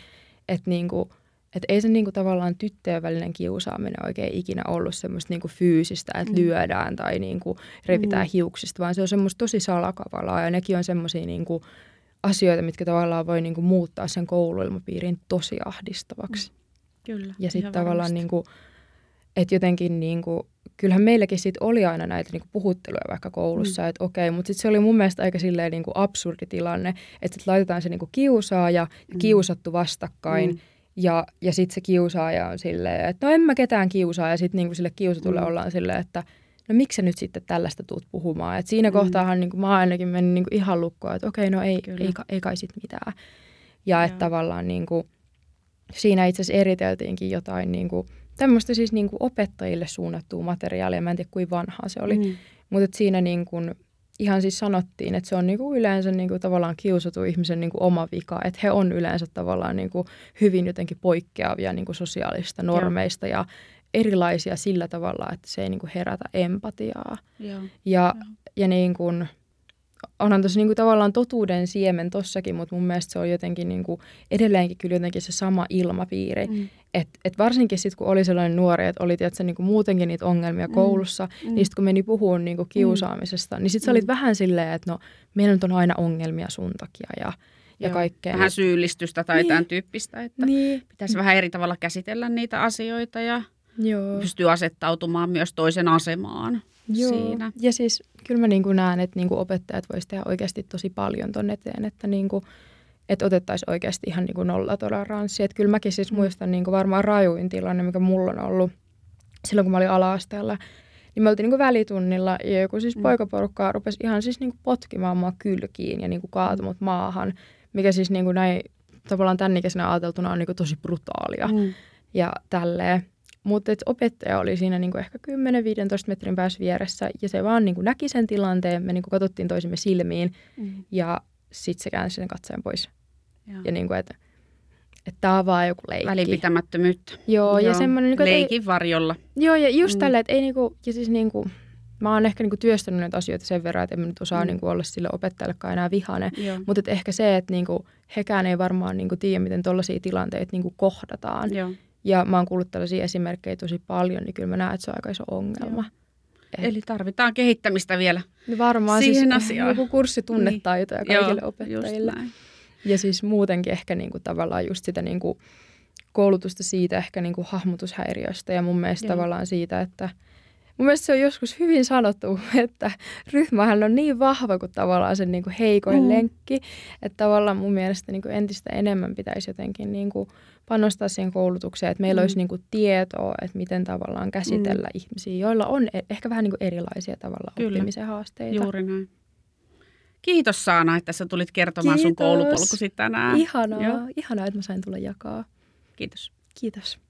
että niin kuin, että ei se niin kuin tavallaan tyttöjen välinen kiusaaminen oikein ikinä ollut semmoista niin kuin fyysistä, että mm. lyödään tai niin kuin revitään mm. hiuksista, vaan se on semmoista tosi salakavalaa ja nekin on semmoisia niin kuin asioita, mitkä tavallaan voi niin kuin muuttaa sen kouluilmapiirin tosi ahdistavaksi. Mm. Kyllä. Ja sitten tavallaan, niin kuin, että jotenkin, niin kuin, kyllähän meilläkin sit oli aina näitä niin kuin puhutteluja vaikka koulussa, mm. että okei, mutta sitten se oli mun mielestä aika silleen niin kuin absurdi tilanne, että sitten laitetaan se niin kuin kiusaaja ja mm. kiusattu vastakkain, mm. Ja, ja sitten se kiusaaja on silleen, että no en mä ketään kiusaa. Ja sitten niinku sille kiusatulle mm. ollaan silleen, että no miksi sä nyt sitten tällaista tuut puhumaan. Et siinä mm. kohtaahan niin kuin mä ainakin menin niin kuin ihan lukkoon, että okei, no ei, ei, ei kai sit mitään. Ja että tavallaan niin kuin, siinä itse asiassa eriteltiinkin jotain niin kuin, tämmöistä siis niin kuin opettajille suunnattua materiaalia. Mä en tiedä, kuinka vanhaa se oli. Mm. Mutta siinä niin kuin, ihan siis sanottiin, että se on niinku yleensä niinku tavallaan kiusattu ihmisen niinku oma vika, että he on yleensä tavallaan niinku hyvin jotenkin poikkeavia niinku sosiaalista normeista ja, ja erilaisia sillä tavalla, että se ei niin kuin herätä empatiaa. Joo. Ja, Joo. ja niin kuin, onhan tuossa niin kuin tavallaan totuuden siemen tossakin, mutta mun mielestä se on jotenkin niin kuin, edelleenkin kyllä jotenkin se sama ilmapiiri. Mm. Että et varsinkin sitten, kun oli sellainen nuori, että oli tietysti, niin kuin muutenkin niitä ongelmia mm. koulussa, mm. niin sitten kun meni puhumaan niin kuin kiusaamisesta, mm. niin sitten sä olit mm. vähän silleen, että no, meillä nyt on aina ongelmia sun takia ja ja Joo. kaikkea. Vähän syyllistystä tai niin. tämän tyyppistä, että niin. pitäisi vähän eri tavalla käsitellä niitä asioita ja Joo. pystyy asettautumaan myös toisen asemaan Joo. siinä. Ja siis kyllä mä niin kuin näen, että niin kuin opettajat voisivat tehdä oikeasti tosi paljon tuonne eteen, että niin kuin, että otettaisiin oikeasti ihan niin kuin nollatoleranssi. Että kyllä mäkin siis mm. muistan niin kuin varmaan rajuin tilanne, mikä mulla on ollut silloin, kun mä olin ala-asteella. Niin me oltiin niin kuin välitunnilla ja joku siis mm. poikaporukka rupesi ihan siis niin kuin potkimaan mua kylkiin ja niin kuin kaatumut maahan, mikä siis niin kuin näin tavallaan tämän ikäisenä ajateltuna on niin kuin tosi brutaalia. Mm. Ja tälleen. Mutta opettaja oli siinä niinku ehkä 10-15 metrin päässä vieressä ja se vaan niinku näki sen tilanteen. Me niinku katsottiin toisimme silmiin mm. ja sitten se käänsi sen katsoen pois. Joo. Ja niinku, että et tämä on vaan joku leikki. Välinpitämättömyyttä. Joo, joo. ja semmoinen... Niinku, Leikin ei, varjolla. Joo, ja just mm. tälleen, että ei niinku, ja siis niinku, mä oon ehkä niinku työstänyt näitä asioita sen verran, että en nyt osaa mm. niinku olla sille opettajallekaan enää vihane. Mutta ehkä se, että niinku, hekään ei varmaan niinku tiedä, miten tuollaisia tilanteita niinku kohdataan. Joo. Ja mä oon kuullut tällaisia esimerkkejä tosi paljon, niin kyllä mä näen, että se on aika iso ongelma. Et... Eli tarvitaan kehittämistä vielä no varmaan siihen siis asiaan. joku kurssi tunnetaitoja niin. kaikille Joo, opettajille. Ja siis muutenkin ehkä niinku tavallaan just sitä niinku koulutusta siitä ehkä niinku hahmotushäiriöstä ja mun mielestä Joo. tavallaan siitä, että mun mielestä se on joskus hyvin sanottu, että ryhmähän on niin vahva kuin tavallaan sen niin kuin heikoin mm. lenkki, että tavallaan mun mielestä niin kuin entistä enemmän pitäisi jotenkin niin kuin panostaa siihen koulutukseen, että meillä mm. olisi niin kuin tietoa, että miten tavallaan käsitellä mm. ihmisiä, joilla on e- ehkä vähän niin kuin erilaisia tavallaan Kyllä. oppimisen haasteita. Juuri näin. Kiitos Saana, että sä tulit kertomaan Kiitos. sun koulupolkusi tänään. Ihanaa, Joo. ihanaa, että mä sain tulla jakaa. Kiitos. Kiitos.